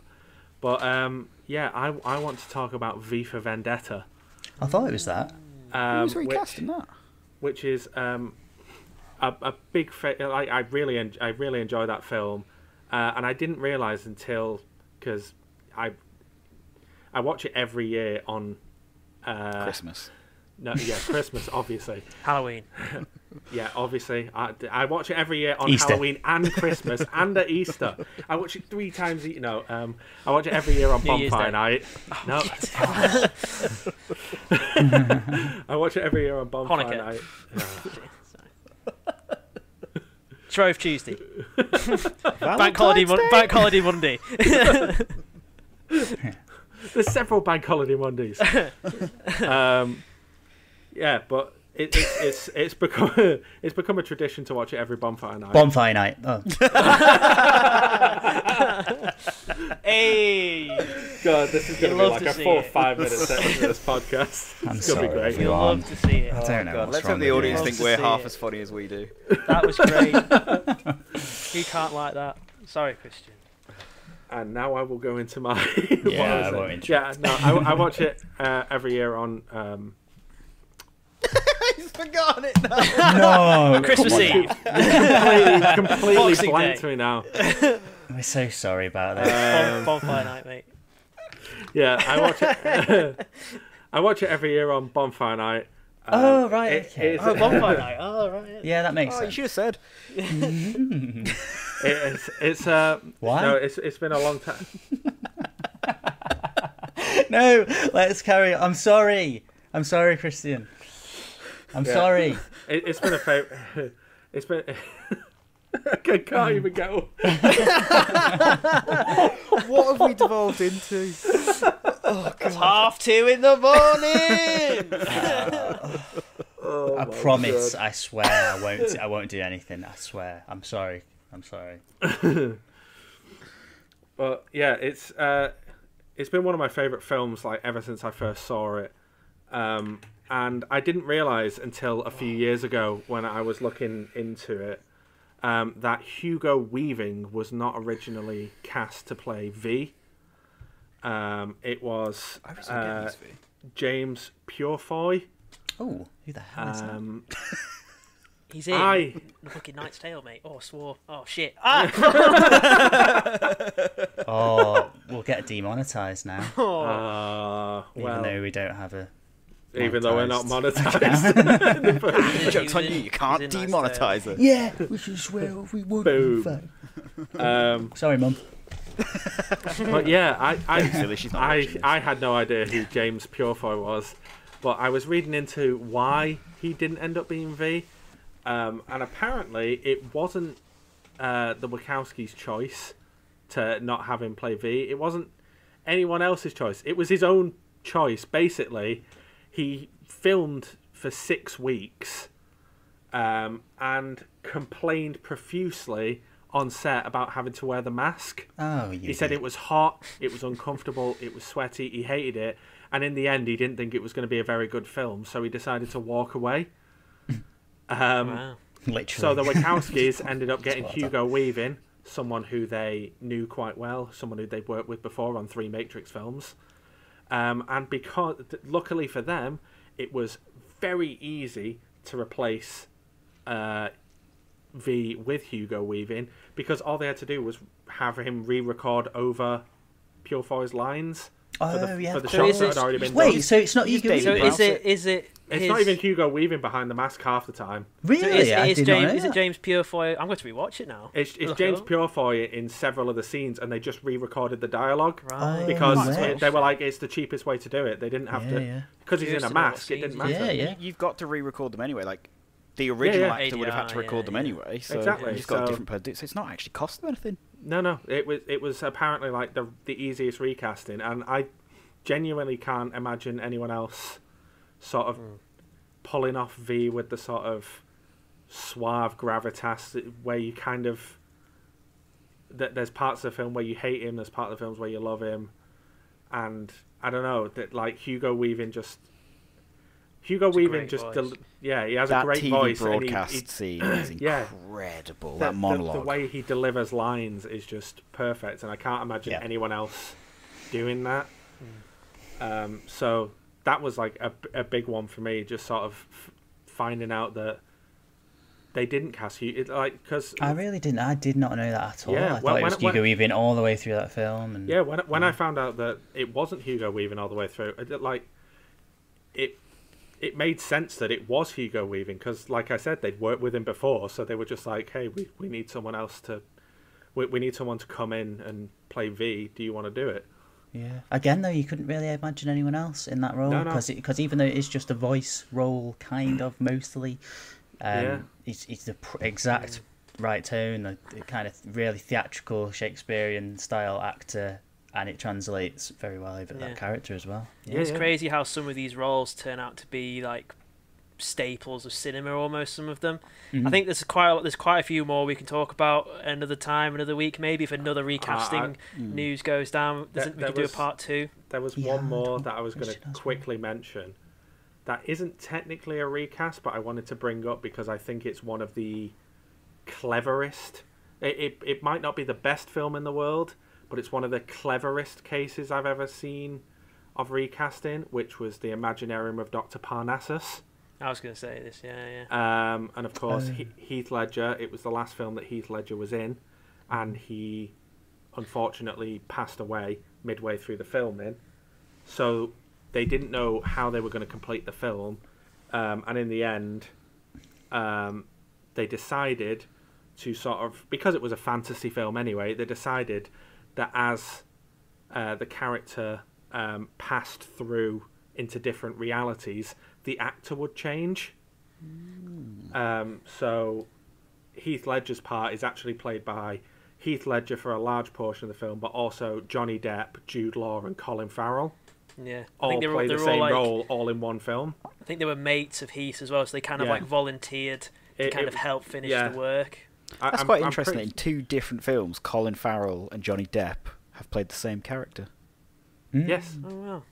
But um, yeah, I, I want to talk about V for Vendetta. I thought it was that. Um, Who was which, recast in that? which is um, a, a big fa- like I really en- I really enjoy that film, uh, and I didn't realize until because I I watch it every year on uh, Christmas. No, yeah, Christmas obviously. Halloween. Yeah, obviously. I, I watch it every year on Easter. Halloween and Christmas and at Easter. I watch it three times. You know, um, I watch it every year on New Bonfire Day. Night. No, I watch it every year on Bonfire Hanukkah. Night. Shrove Tuesday. Bank holiday. Mon- Bank holiday Monday. There's several bank holiday Mondays. um, yeah, but it, it, it's it's become it's become a tradition to watch it every Bonfire Night. Bonfire night. Oh, hey, God, this is going to You'd be like a see four or five minute section of this podcast. I'm it's going to be great. you'll love to see it. I don't know. Oh, God, let's wrong have the audience think we're half it. as funny as we do. That was great. Who can't like that? Sorry, Christian. And now I will go into my. Yeah, what I won't. Yeah, no, I, I watch it uh, every year on. Um, He's forgotten it now. No, Christmas Eve. completely completely Boxing blanked Day. me now. now. We're so sorry about that. Um, bonfire night, mate. yeah, I watch it. I watch it every year on Bonfire Night. Um, Oh, right, it- okay. it's- Oh, bonfire night. Oh, right. yeah. yeah, that makes Oh, you should have said. It's it's uh Why? no it's it's been a long time. No, let's carry on. I'm sorry. I'm sorry, Christian. I'm Yeah. sorry. It, it's been a favorite. It's been. I can't even go. What have we devolved into? It's half two in the morning. Oh I promise. God. I swear. I won't. I won't do anything. I swear. I'm sorry. I'm sorry. But yeah, it's uh, it's been one of my favorite films like ever since I first saw it. Um, and I didn't realize until a few years ago when I was looking into it um, that Hugo Weaving was not originally cast to play V. Um, it was I was uh, V. James Purefoy. Oh, who the hell is that? Um, He's in I the fucking Knight's Tale, mate. Oh, swore. Oh shit. Ah. Oh, we'll get demonetized now. Oh. uh, Even well, though we don't have a even though we're not Monetized. monetized. Joke's on you. You can't he was in demonetize it. Yeah, we should swear if we would. Boom. um, Sorry, mum. but yeah, I I, Silly, she's not I. I had no idea who James Purefoy was, but I was reading into why he didn't end up being V, um, and apparently it wasn't uh, the Wachowskis' choice to not have him play V. It wasn't anyone else's choice. It was his own choice. Basically, he filmed for six weeks um, and complained profusely on set about having to wear the mask. Oh, you. He said it was hot, it was uncomfortable, it was sweaty, he hated it, and in the end, he didn't think it was going to be a very good film, so he decided to walk away. Um, Wow. literally. so the Wachowskis ended up getting Hugo Weaving, someone who they knew quite well, someone who they'd worked with before on three Matrix films. Um, and because, luckily for them, it was very easy to replace uh, V with Hugo Weaving because all they had to do was have him re-record over Purefoy's lines Oh, for Oh, the, yeah, for the of So shots that had already been Wait, done. so it's not Hugo David So Weaving? is it is it It's his, not even Hugo Weaving behind the mask half the time. Really? So is, I is did James not know is it. James Purefoy? I'm going to rewatch it now. It's, it's James it up. Purefoy in several of the scenes, and they just re-recorded the dialogue Right. Oh, oh because wow. it- they were like, it's the cheapest way to do it. They didn't have Yeah, to yeah. because he's in a to know what mask. It didn't matter. Yeah, yeah. You've got to re-record them anyway. Like the original yeah. actor would have had to record yeah, them yeah. anyway. So Exactly, You've just got so- a different person. So it's not actually cost them anything. No, no, it was it was apparently like the the easiest recasting, and I genuinely can't imagine anyone else sort of pulling off V with the sort of suave gravitas where you kind of that there's parts of the film where you hate him, there's part of the films where you love him, and I don't know that like Hugo Weaving just Hugo It's Weaving just del- yeah he has that a great TV voice and he- broadcast he- scene is incredible. the, that the- monologue. The, way he delivers lines is just perfect, and I can't imagine Yeah. anyone else doing that. Um, so that was like a, a big one for me, just sort of f- finding out that they didn't cast you it, like because I really didn't. I did not know that at all. Yeah, I thought well, it was when- when- Hugo Weaving all the way through that film. And yeah when when I found out that it wasn't Hugo Weaving all the way through, it, like it it made sense that it was Hugo Weaving because, like I said, they'd worked with him before, so they were just like, "Hey, we, we need someone else to, we, we need someone to come in and play V. Do you want to do it?" Yeah. Again, though, you couldn't really imagine anyone else in that role No, no. because because even though it is just a voice role, kind of mostly, um, Yeah. it's it's the pr- exact right tone, the, the kind of really theatrical Shakespearean style actor, and it translates very well over Yeah. that character as well. Yeah, it's yeah. crazy how some of these roles turn out to be like staples of cinema almost some of them Mhm. i think there's quite a, there's quite a few more we can talk about another time another week maybe if another recasting Mm. news goes down There- There's- we there could do a was- part two There was Yeah, one more that I was going to mention as well. quickly mention. That isn't technically a recast, but I wanted to bring up because I think it's one of the cleverest. It, it, it might not be the best film in the world, but it's one of the cleverest cases I've ever seen of recasting, which was the Imaginarium of Dr. Parnassus. i was going to say this yeah yeah Um, and of course. He- Heath Ledger. It was the last film that Heath Ledger was in, and he unfortunately passed away midway through the filming. So they didn't know how they were going to complete the film, um, and in the end, um, they decided to sort of because it was a fantasy film anyway. They decided that as uh, the character um, passed through into different realities, the actor would change. Um, so Heath Ledger's part is actually played by Heath Ledger for a large portion of the film, but also Johnny Depp, Jude Law, and Colin Farrell yeah i all think they were, play the were all same like role, all in one film. i think they were mates of heath as well so they kind of Yeah. like volunteered to It- kind it- of help finish yeah. the work That's I'm- quite I'm interesting. pretty- In two different films, Colin Farrell and Johnny Depp have played the same character. Mm. Yes. oh wow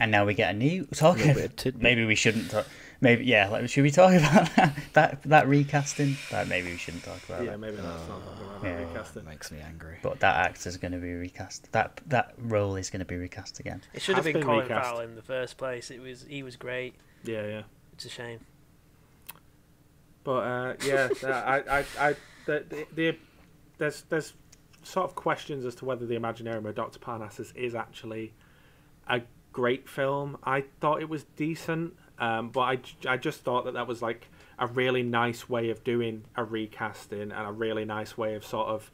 And now we get a new talking. Little bit of tidbit. Maybe we shouldn't talk. Maybe yeah. Like, should we talk about that that, that recasting? That maybe we shouldn't talk about Yeah, that. maybe that's not talking about Yeah. recasting. Makes me angry. But that actor's going to be recast. That that role is going to be recast again. it should have been, been colin recast. farrell in the first place it was he was great Yeah, yeah. it's a shame But uh, yeah, uh, I, I, I, the, the, the, there's, there's sort of questions as to whether the Imaginarium of Doctor Parnassus is actually a great film. I thought it was decent, um, but I, I just thought that that was like a really nice way of doing a recasting and a really nice way of sort of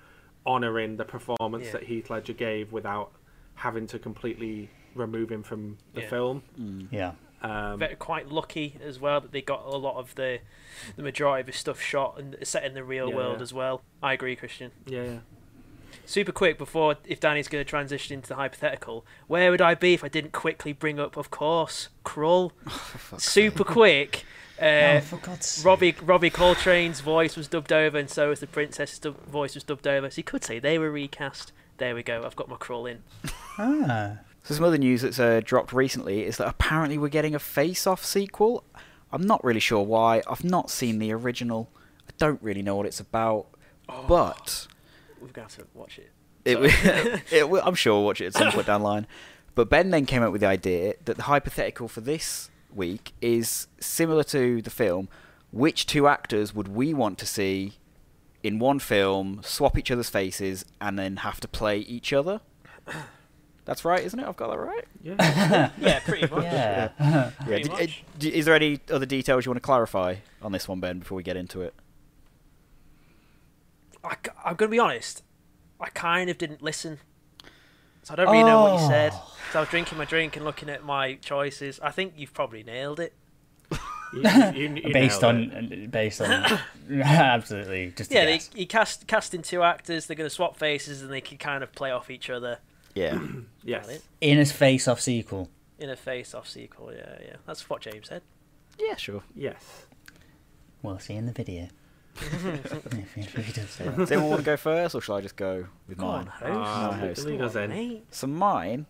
honouring the performance Yeah. that Heath Ledger gave without having to completely remove him from the Yeah. film. Yeah. Um, Very, quite lucky as well that they got a lot of the the majority of his stuff shot and set in the real Yeah, world yeah. as well. I agree, Christian. yeah, yeah. Super quick before if Danny's going to transition into the hypothetical, where would I be if I didn't quickly bring up, of course, Krull? Super quick. oh, Uh, for God's sake. Robbie Robbie Coltrane's voice was dubbed over, and so was the princess's dub- voice was dubbed over. So you could say they were recast. There we go. I've got my Krull in. Ah. So some other news that's uh, dropped recently is that apparently we're getting a Face-Off sequel. I'm not really sure why. I've not seen the original. I don't really know what it's about, Oh. but We've got to watch it. it, it, will- I'm sure we'll watch it at some point down the line. But Ben then came up with the idea that the hypothetical for this week is similar to the film. Which two actors would we want to see in one film swap each other's faces and then have to play each other? That's right, isn't it? I've got that right. Yeah. Yeah, pretty much. Yeah. Yeah. Pretty Did, much. uh, is there any other details you want to clarify on this one, Ben, before we get into it? I, am going to be honest. I kind of didn't listen, so I don't really know what you said. Oh. So I was drinking my drink and looking at my choices. I think you've probably nailed it. You- you- you- you based nailed on it. based on absolutely just a Yeah, they, guess. you cast casting two actors. They're going to swap faces and they can kind of play off each other Yeah. yes. in a face off sequel. in a face-off sequel. Yeah, yeah. That's what James said. yeah, sure. Yes. We'll see in the video. if, if he does that. Does anyone want to go first, or shall I just go with Go on, mine? host. Ah, My host. lead us in. Mate. So mine,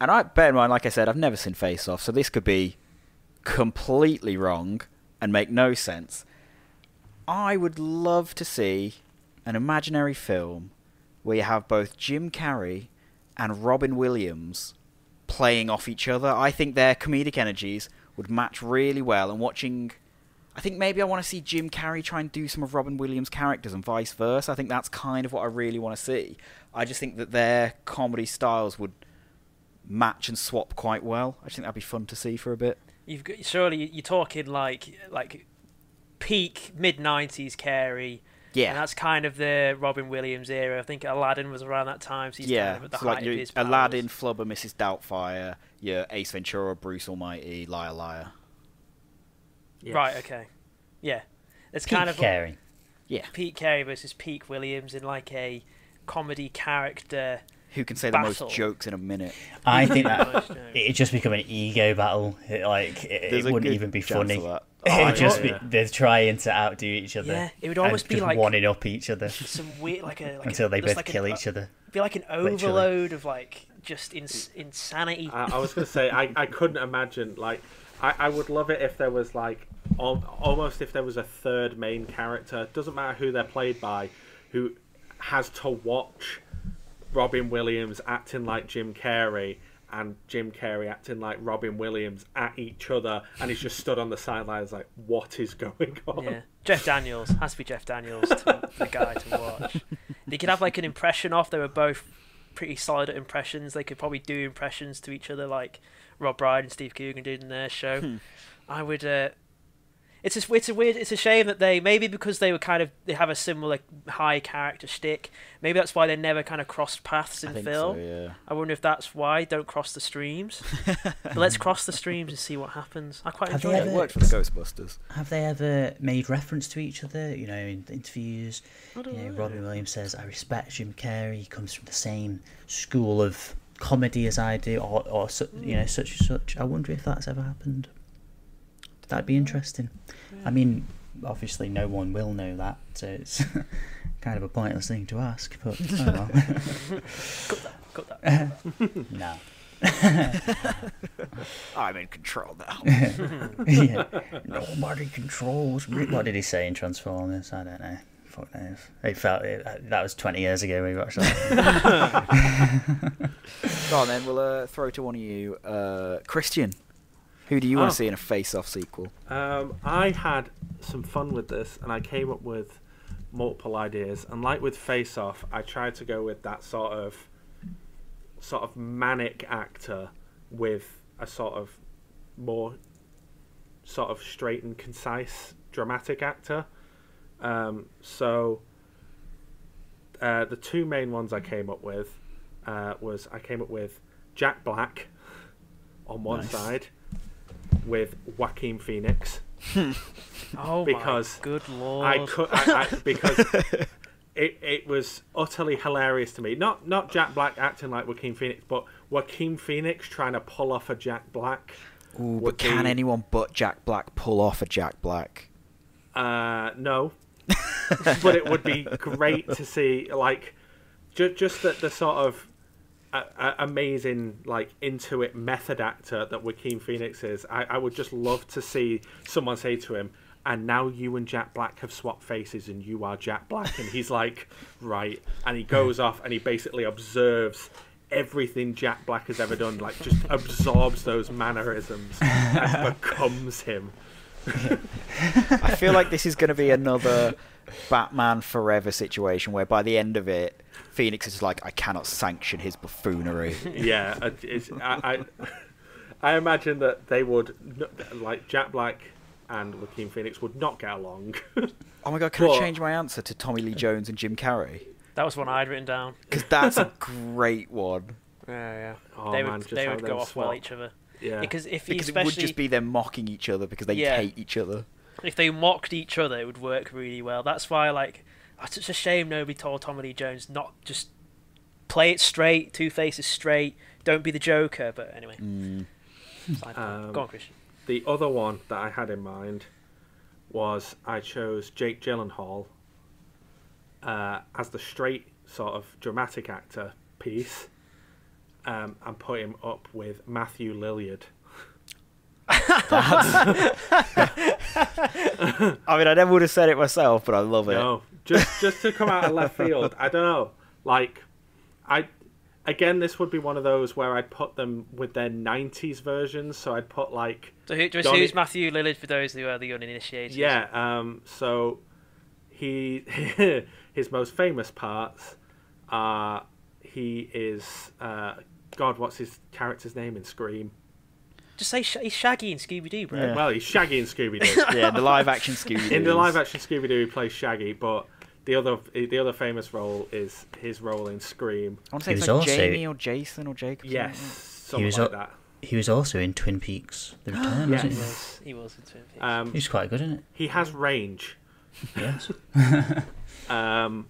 and I bear in mind, like I said, I've never seen Face Off, so this could be completely wrong and make no sense. I would love to see an imaginary film where you have both Jim Carrey and Robin Williams playing off each other. I think their comedic energies would match really well, and watching. I think maybe I want to see Jim Carrey try and do some of Robin Williams' characters and vice versa. I think that's kind of what I really want to see. I just think that their comedy styles would match and swap quite well. I just think that'd be fun to see for a bit. You've got surely you're talking like like peak mid '90s Carrey. Yeah. And that's kind of the Robin Williams era. I think Aladdin was around that time, so he's yeah, kind of at the so height like of your his. Aladdin, Flubber, Mrs. Doubtfire, your Ace Ventura, Bruce Almighty, Liar Liar. Yes. Right. Okay. Yeah. It's Peak kind of Carrey. like Pete Carrey versus Pete Williams in like a comedy character. Who can say the most jokes in a minute? I think that it'd just become an ego battle. It, like it, it wouldn't even be chance funny. Of that. It'd Oh, just yeah. they're trying to outdo each other. Yeah, it would and almost be just like- wanting up each other some weird like a like until they just both like kill an, each other. it'd Be like an overload of like just ins- insanity. I, I was going to say I, I couldn't imagine like I, I would love it if there was like al- almost if there was a third main character doesn't matter who they're played by who has to watch Robin Williams acting like Jim Carrey and Jim Carrey acting like Robin Williams at each other and he's just stood on the sidelines like what is going on Yeah, Jeff Daniels has to be Jeff Daniels, to, the guy to watch. They could have like an impression off. They were both pretty solid at impressions. They could probably do impressions to each other, like Rob Brydon and Steve Coogan did in their show. I would. Uh, it's a, it's a weird. It's a shame that they maybe because they were kind of they have a similar high character shtick. Maybe that's why they never kind of crossed paths I in think film. so, yeah. I wonder if that's why. Don't cross the streams. but let's cross the streams and see what happens. I quite Have enjoy they Yeah, it. it ever- worked for the Ghostbusters. Have they ever made reference to each other? You know, in interviews, I you know, know. Robin Williams says, "I respect Jim Carrey. He comes from the same school of comedy as I do, or, or su- you know, such and such." I wonder if that's ever happened. That'd be interesting. I mean, obviously, no one will know that, so it's kind of a pointless thing to ask. But oh well. Cut that. no. I'm in control now. yeah. Nobody controls me. What did he say in Transformers? I don't know. Fuck knows. It felt it, uh, that was twenty years ago we watched that. Go on then, we'll uh, throw to one of you. Uh, Christian, who do you want Oh. to see in a face-off sequel? Um, I had some fun with this, and I came up with multiple ideas. And like with Face Off, I tried to go with that sort of sort of manic actor with a sort of more sort of straight and concise dramatic actor. Um, so uh, the two main ones I came up with uh, was I came up with Jack Black on one Nice. side with Joaquin Phoenix. Oh Because my good lord! I could I, I, because it it was utterly hilarious to me. Not not Jack Black acting like Joaquin Phoenix, but Joaquin Phoenix trying to pull off a Jack Black. Ooh, would but can be- anyone but Jack Black pull off a Jack Black? Uh, no, but it would be great to see like just just the, the sort of uh, uh, amazing like into it method actor that Joaquin Phoenix is. I, I would just love to see someone say to him. And now you and Jack Black have swapped faces, and you are Jack Black. And he's like, right. And he goes off and he basically observes everything Jack Black has ever done, like just absorbs those mannerisms and becomes him. I feel like this is going to be another Batman Forever situation where by the end of it, Phoenix is like, I cannot sanction his buffoonery. yeah, uh, it's, I, I, I imagine that they would like Jack Black and Joaquin Phoenix would not get along. Oh my god, can I change my answer to Tommy Lee Jones and Jim Carrey? that was one I'd written down. Because that's a great one. Yeah, yeah. Oh, they man, would just they how would they go would off well each other. yeah, Because if he Because it would just be them mocking each other because they Yeah. hate each other. if they mocked each other, it would work really well. That's why, like, it's such a shame nobody told Tommy Lee Jones not just play it straight. Two faces straight. Don't be the Joker. But anyway, Mm. Um, go on, Christian. the other one that I had in mind was I chose Jake Gyllenhaal uh, as the straight sort of dramatic actor piece, um, and put him up with Matthew Lilliard. I mean, I never would have said it myself, but I love it. No, just just to come out of left field. I don't know. Like, I again, this would be one of those where I'd put them with their '90s versions. So I'd put like, So who, just Donnie- who's Matthew Lillard for those who are the uninitiated? yeah. Um, so he his most famous parts are he is uh, God. What's his character's name in Scream? Just say Sh- he's Shaggy in Scooby Doo, bro. Yeah. Well, he's Shaggy in Scooby Doo. Yeah, the live action Scooby. in the live action Scooby Doo, he plays Shaggy, but. The other, the other famous role is his role in Scream. I want to say He it's was like also- Jamie or Jason or Jacob. Yes, that. something was like al- that. He was also in Twin Peaks: The Return, wasn't He he? was. He was in Twin Peaks. Um, He's quite good in it. he has range, Yes. um,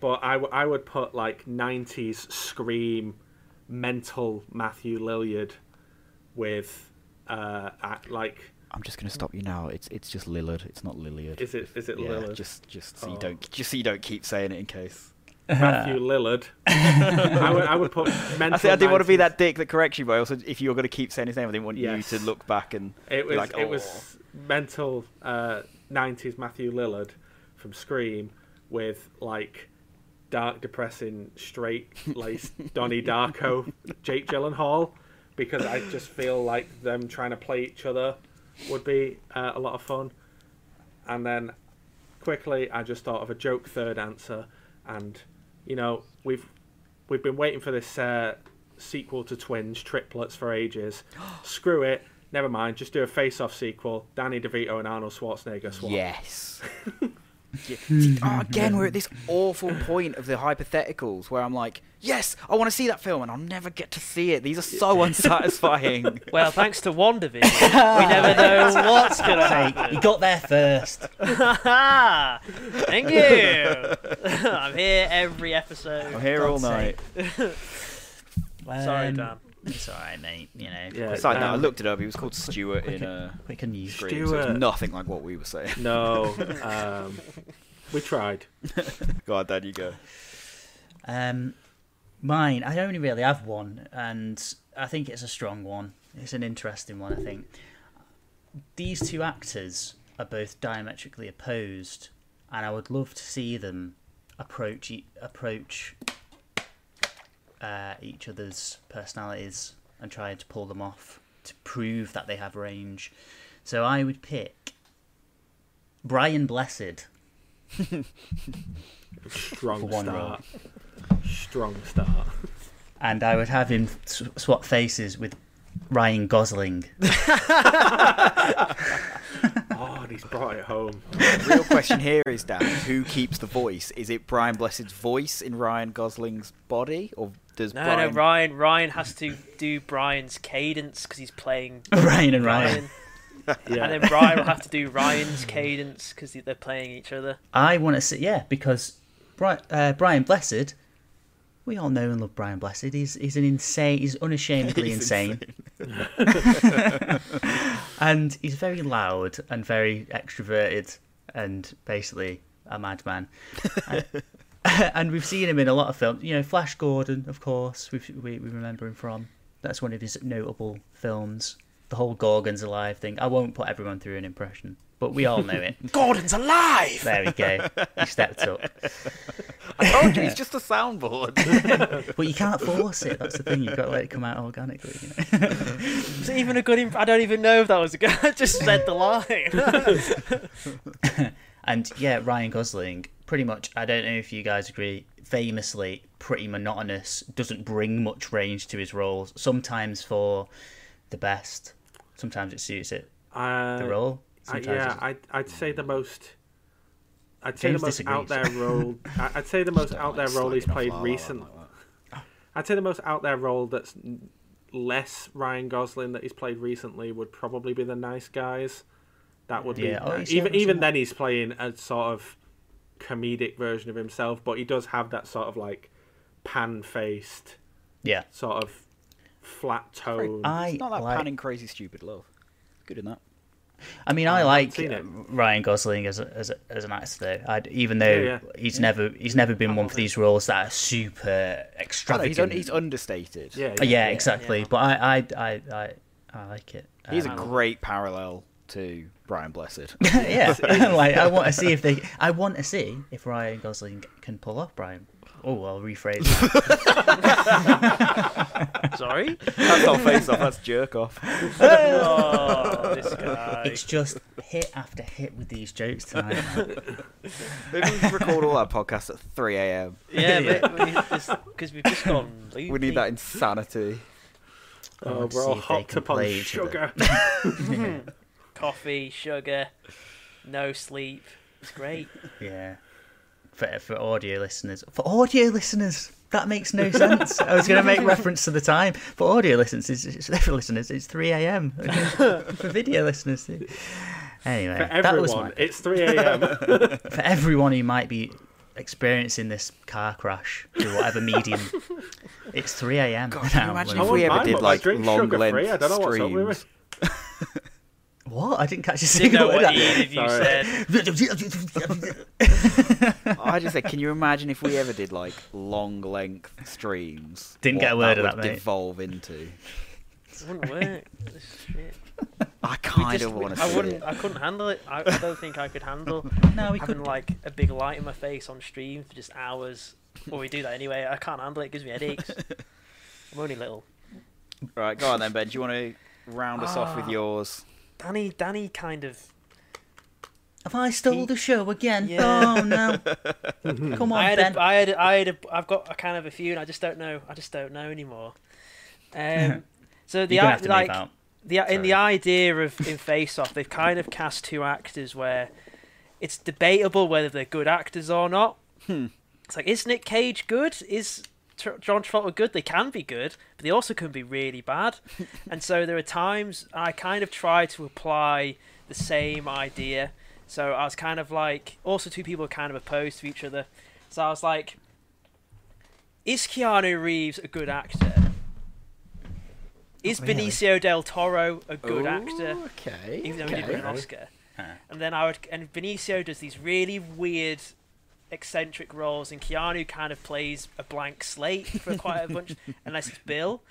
but I, w- I would put like '90s scream, mental Matthew Lilliard with uh, at, like I'm just going to stop you now. It's it's just Lillard. It's not Lilliard. is it is it yeah, Lillard? just just so you Oh. don't just so you don't keep saying it in case. Matthew Lillard. I would I would put mental. I think I didn't want to be that dick that corrects you, but also if you were going to keep saying his name, I didn't want Yes. you to look back and It was like, it "Oh." was mental uh, '90s Matthew Lillard from Scream with like dark, depressing, straight laced Donnie Darko, Jake Gyllenhaal, because I just feel like them trying to play each other would be uh, a lot of fun. And then quickly, I just thought of a joke third answer, and you know we've we've been waiting for this uh, sequel to Twins triplets for ages. Screw it. Never mind. Just do a face-off sequel. Danny DeVito and Arnold Schwarzenegger swap. Yes. Yeah. See, oh, again, we're at this awful point of the hypotheticals where I'm like, yes, I want to see that film, and I'll never get to see it. These are so unsatisfying. well, thanks to WandaVision, we never know what's going to happen. you got there first. Thank you. I'm here every episode. I'm here all night. Sorry, Dan. It's alright, mate. You know. Yeah, Besides that, I um, looked it up. He was called Stuart in uh, Quick and you. Scream, so it's Stuart. nothing like what we were saying. No. Um, we tried. Go on, Dad, you go. Um, mine. I only really have one, and I think it's a strong one. It's an interesting one. I think these two actors are both diametrically opposed, and I would love to see them approach e- approach uh, each other's personalities and try to pull them off to prove that they have range. So I would pick Brian Blessed Strong For one start. Strong start. and I would have him s- swap faces with Ryan Gosling. Oh, and he's brought it home. The real question here is, Dan, who keeps the voice? Is it Brian Blessed's voice in Ryan Gosling's body, or does No, Brian? no, Ryan. Ryan has to do Brian's cadence because he's playing Ryan and Ryan. Ryan, Yeah. and then Brian will have to do Ryan's cadence because they're playing each other. I want to see, yeah, because Brian, uh, Brian Blessed, we all know and love Brian Blessed. He's he's an insane, he's unashamedly He's insane, and he's very loud and very extroverted, and basically a madman. and, we've seen him in a lot of films. You know, Flash Gordon, of course. We've, we we remember him from. That's one of his notable films. The whole Gordon's alive thing. I won't put everyone through an impression, but we all know it. Gordon's alive. There we go. He stepped up. I told you, he's just a soundboard. But you can't force it. That's the thing. You've got to let it come out organically. You know? Is it even a good? Imp- I don't even know if that was a good. I just said the line. and yeah, Ryan Gosling, pretty much. I don't know if you guys agree. Famously, pretty monotonous. Doesn't bring much range to his roles. Sometimes for the best. Sometimes it suits it. Uh, The role. I, Sometimes yeah, it's- I'd, I'd say the most. I'd say James the most disagrees. out there role. I- I'd say the most Don't out like there role he's played La La Land recent. like. I'd say the most out there role that's less Ryan Gosling that he's played recently would probably be the Nice Guys. That would Yeah, be oh, even even yeah. then he's playing a sort of comedic version of himself, but he does have that sort of like pan faced, yeah. sort of flat tone. I It's not that like. panning crazy stupid love. Good in that. I mean, I I've like. Ryan Gosling as a, as a, as an actor. Though, I'd, even though Yeah, yeah. he's never he's never been I one for it. these roles that are super no, extravagant. he's, un- he's understated. yeah, Uh, yeah, exactly. yeah. But I, I, I, I, I like it. He's a Um, great parallel to Brian Blessed. yeah, like I want to see if they. I want to see if Ryan Gosling can pull off Brian. Oh, I'll rephrase that. Sorry. that's not face off, that's jerk off. Oh, this guy. it's just hit after hit with these jokes tonight. Maybe we can record all our podcasts at 3 a.m. Yeah, because we've just gone. We loopy. need that insanity. Oh, we're all hot to hopped can up on play sugar. Coffee, sugar, no sleep. It's great. Yeah. For for audio listeners, for audio listeners, that makes no sense. I was going to make reference to the time. For audio listeners, it's, it's, for listeners, it's three a.m. for video listeners, anyway, For that was everyone, my, it's 3 a.m. for everyone who might be experiencing this car crash through whatever medium. It's three a.m. Can you imagine if we ever did, like, long sugar-free, length I don't know what's up with streams? Me. What? I didn't catch a single word. of either of you Sorry. I just said, can you imagine if we ever did like long length streams? Didn't get a word of would that, mate. Devolve into. It wouldn't work. Shit. I kind of want to. I wouldn't. I couldn't handle it. I, I don't think I could handle No, we having could. like a big light in my face on stream for just hours. Well, we do that anyway. I can't handle it. It gives me headaches. I'm only little. Right, go on then, Ben. Do you want to round us off with Ah. yours? Danny, Danny, kind of. Have I stole He- the show again? Yeah. Oh no! Come on, I had, Ben. a, I had, a, I had, a, I've got a kind of a few, and I just don't know. I just don't know anymore. Um, so the You're i- have to like the in the idea of in Face Off, they've kind of cast two actors where it's debatable whether they're good actors or not. Hmm. It's like, is Nick Cage good? Is John Travolta good? They can be good, but they also can be really bad. and so there are times I kind of try to apply the same idea. So I was kind of like, also two people are kind of opposed to each other. So I was like, is Keanu Reeves a good actor? Is really. Benicio del Toro a good Ooh, actor? Okay. Even though he didn't win an. Oscar. Huh. And then I would, and Benicio does these really weird, eccentric roles, and Keanu kind of plays a blank slate for quite a bunch, unless it's Bill.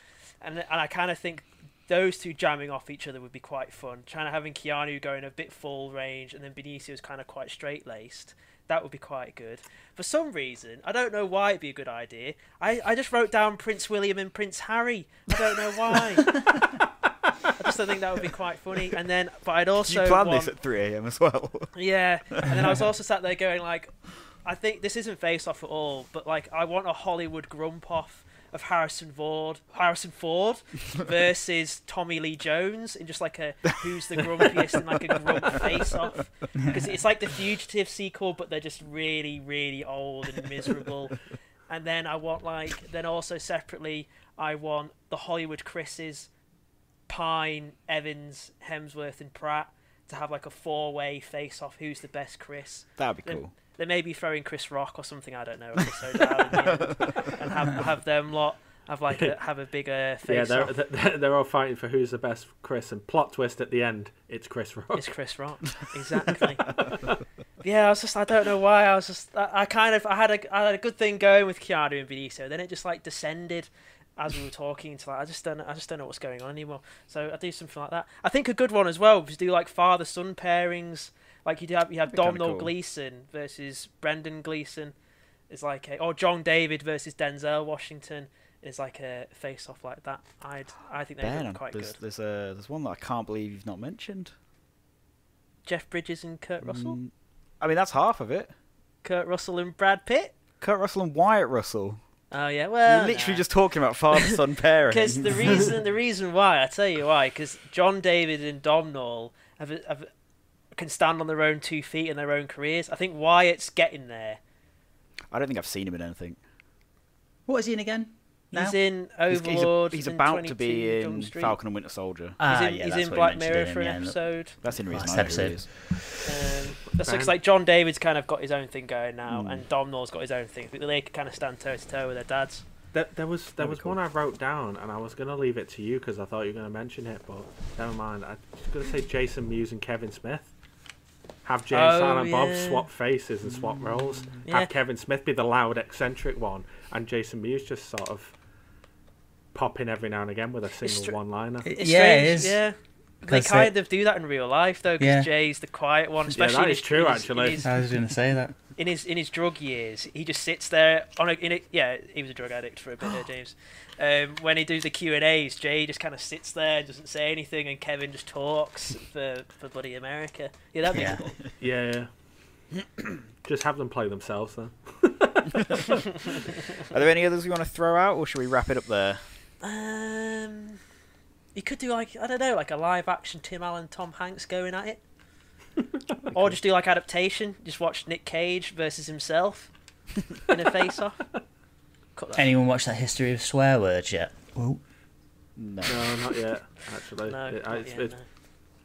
And and I kind of think those two jamming off each other would be quite fun. Trying to having Keanu going a bit full range, and then Benicio's kind of quite straight laced. That would be quite good. For some reason, I don't know why it'd be a good idea. I, I just wrote down Prince William and Prince Harry. I don't know why. I just don't think that would be quite funny. And then, but I'd also you plan want- this at 3 a.m. as well? yeah, and then I was also sat there going like, I think this isn't face off at all, but like I want a Hollywood grump off of Harrison Ford, Harrison Ford versus Tommy Lee Jones in just like a who's the grumpiest in like a grump face off because it's like the Fugitive sequel, but they're just really, really old and miserable. And then I want like then also separately I want the Hollywood Chris's, Pine, Evans, Hemsworth, and Pratt to have like a four-way face-off. Who's the best Chris? That'd be cool. They may be throwing Chris Rock or something. I don't know. episode out in the and have have them lot have like a have a bigger Yeah, face they're, off. they're they're all fighting for who's the best Chris, and plot twist at the end, it's Chris Rock. It's Chris Rock, exactly. yeah, I was just I don't know why I was just I, I kind of I had a I had a good thing going with Keanu and Benicio, then it just like descended as we were talking to like I just don't I just don't know what's going on anymore. So I do something like that. I think a good one as well was do like father son pairings. Like you do have you have Domhnall cool. Gleeson versus Brendan Gleeson. It's like a, or John David versus Denzel Washington. Is like a face off like that. I'd I think they'd Ben, quite there's good. there's a there's one that I can't believe you've not mentioned. Jeff Bridges and Kurt Russell. Mm, I mean, that's half of it. Kurt Russell and Brad Pitt. Kurt Russell and Wyatt Russell. Oh yeah, well, You're literally just talking about father-son pairing. because the reason the reason why I tell you why because John David and Domhnall have, have can stand on their own two feet in their own careers. I think Wyatt's getting there. I don't think I've seen him in anything. What is he in again? Now? He's in He's- he's, a- Overlord. he's and about to be in Falcon and Winter Soldier. Ah, He's in, yeah, he's that's in what you Black mentioned Mirror him, for an yeah, look. episode. That's in only reason Last I know who he episode. is. Um, but so like John David's kind of got his own thing going now, Hmm. and Domhnall's got his own thing. But they could kind of stand toe to toe with their dads. There, there was there That'd was cool. one I wrote down, and I was gonna leave it to you because I thought you were gonna mention it, but never mind. I was gonna say Jason Mewes and Kevin Smith. Have Jay oh, and Oh, Silent Bob yeah. swap faces and swap mm. roles. Yeah. Have Kevin Smith be the loud, eccentric one, and Jason Mewes just sort of pop in every now and again with a single str- one-liner. It's Yeah, it strange, is. Yeah. They 'Cause kind they- of do that in real life though, because Yeah. Jay's the quiet one, Yeah, especially that in is his- true, in his- actually. In his, I was going to say that. in his in his drug years, he just sits there on a, in a yeah, he was a drug addict for a bit there, James. Um, when he does the Q and A's, Jay just kind of sits there, doesn't say anything, and Kevin just talks for for bloody America. Yeah, that'd be Yeah. cool. Yeah. yeah. just have them play themselves then. Are there any others we want to throw out, or should we wrap it up there? Um, you could do like I don't know, like a live action Tim Allen, Tom Hanks going at it, or just do like adaptation. Just watch Nick Cage versus himself in a face off. Anyone watch that history of swear words yet? Oh, No. No, not yet. Actually, no, It- I, not it's, yet, it's,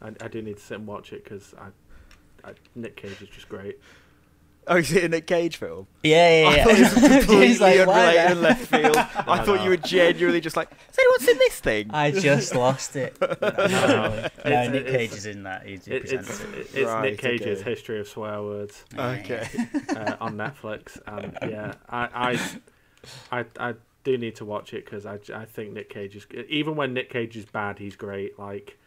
no. I, I do need to sit and watch it because I, I, Nick Cage is just great. Oh, is it in a Cage film? yeah, yeah, I yeah. thought it was completely He's like, why unrelated the- and left field. I No, thought no. you were genuinely just like, has anyone seen this thing? I just lost it. No, no, It's- Nick it's- Cage is in that. He It, it's it. it's Right, Nick Cage's okay. history of swear words Okay. uh, on Netflix, and yeah, I, I, I, I do need to watch it because I, I think Nick Cage is even when Nick Cage is bad, he's great. Like,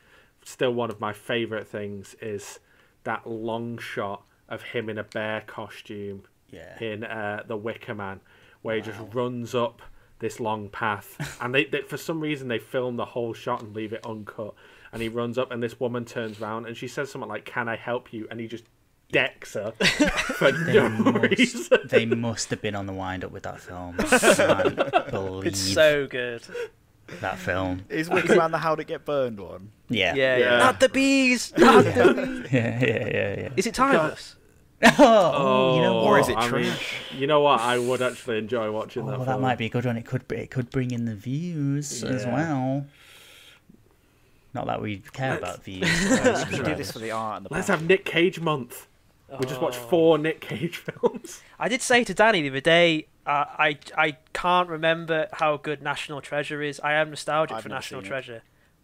still one of my favorite things is that long shot of him in a bear costume Yeah. in uh, The Wicker Man, where he just runs up this long path, and they, they for some reason they film the whole shot and leave it uncut, and he runs up, and this woman turns around and she says something like, "Can I help you?" and he just decks her for They no must, reason. they must have been on the wind up with that film. I can't believe It's so good. That film. Is Wicker Man the How'd It Get Burned one? Yeah. Yeah, Yeah. yeah. Not the bees. Not the bees. Yeah, yeah, yeah, yeah. Is it timeless? Oh, you know Oh, Or is it I mean, trash? you know what? I would actually enjoy oh, watching Oh, that. that film. That might be a good one. It could it could bring in the views as well. Not that we care Let's- about views. We should do this for the art and the Let's passion. have Nick Cage month. We just watch Oh. four Nick Cage films. I did say to Danny the other day, uh, I I can't remember how good National Treasure is. I am nostalgic I've for National seen it. Treasure.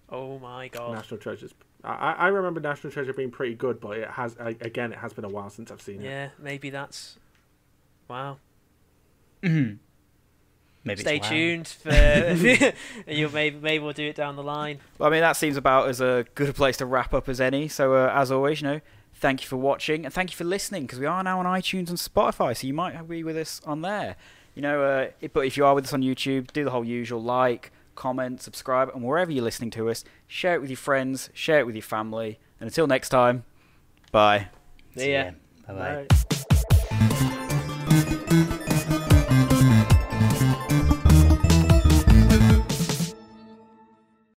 Oh my god! National Treasures. I, I I remember National Treasure being pretty good, but it has I, again it has been a while since I've seen it. Yeah, maybe that's. Wow. Mhm. Maybe Stay it's wow. tuned for. you maybe maybe we'll do it down the line. Well, I mean, that seems about as a good a place to wrap up as any. So, uh, as always, you know, thank you for watching and thank you for listening because we are now on iTunes and Spotify, so you might be with us on there. You know, uh, it- but if you are with us on YouTube, do the whole usual like, comment, subscribe, and wherever you're listening to us, share it with your friends, share it with your family. And until next time, bye. See ya. Bye bye. Right.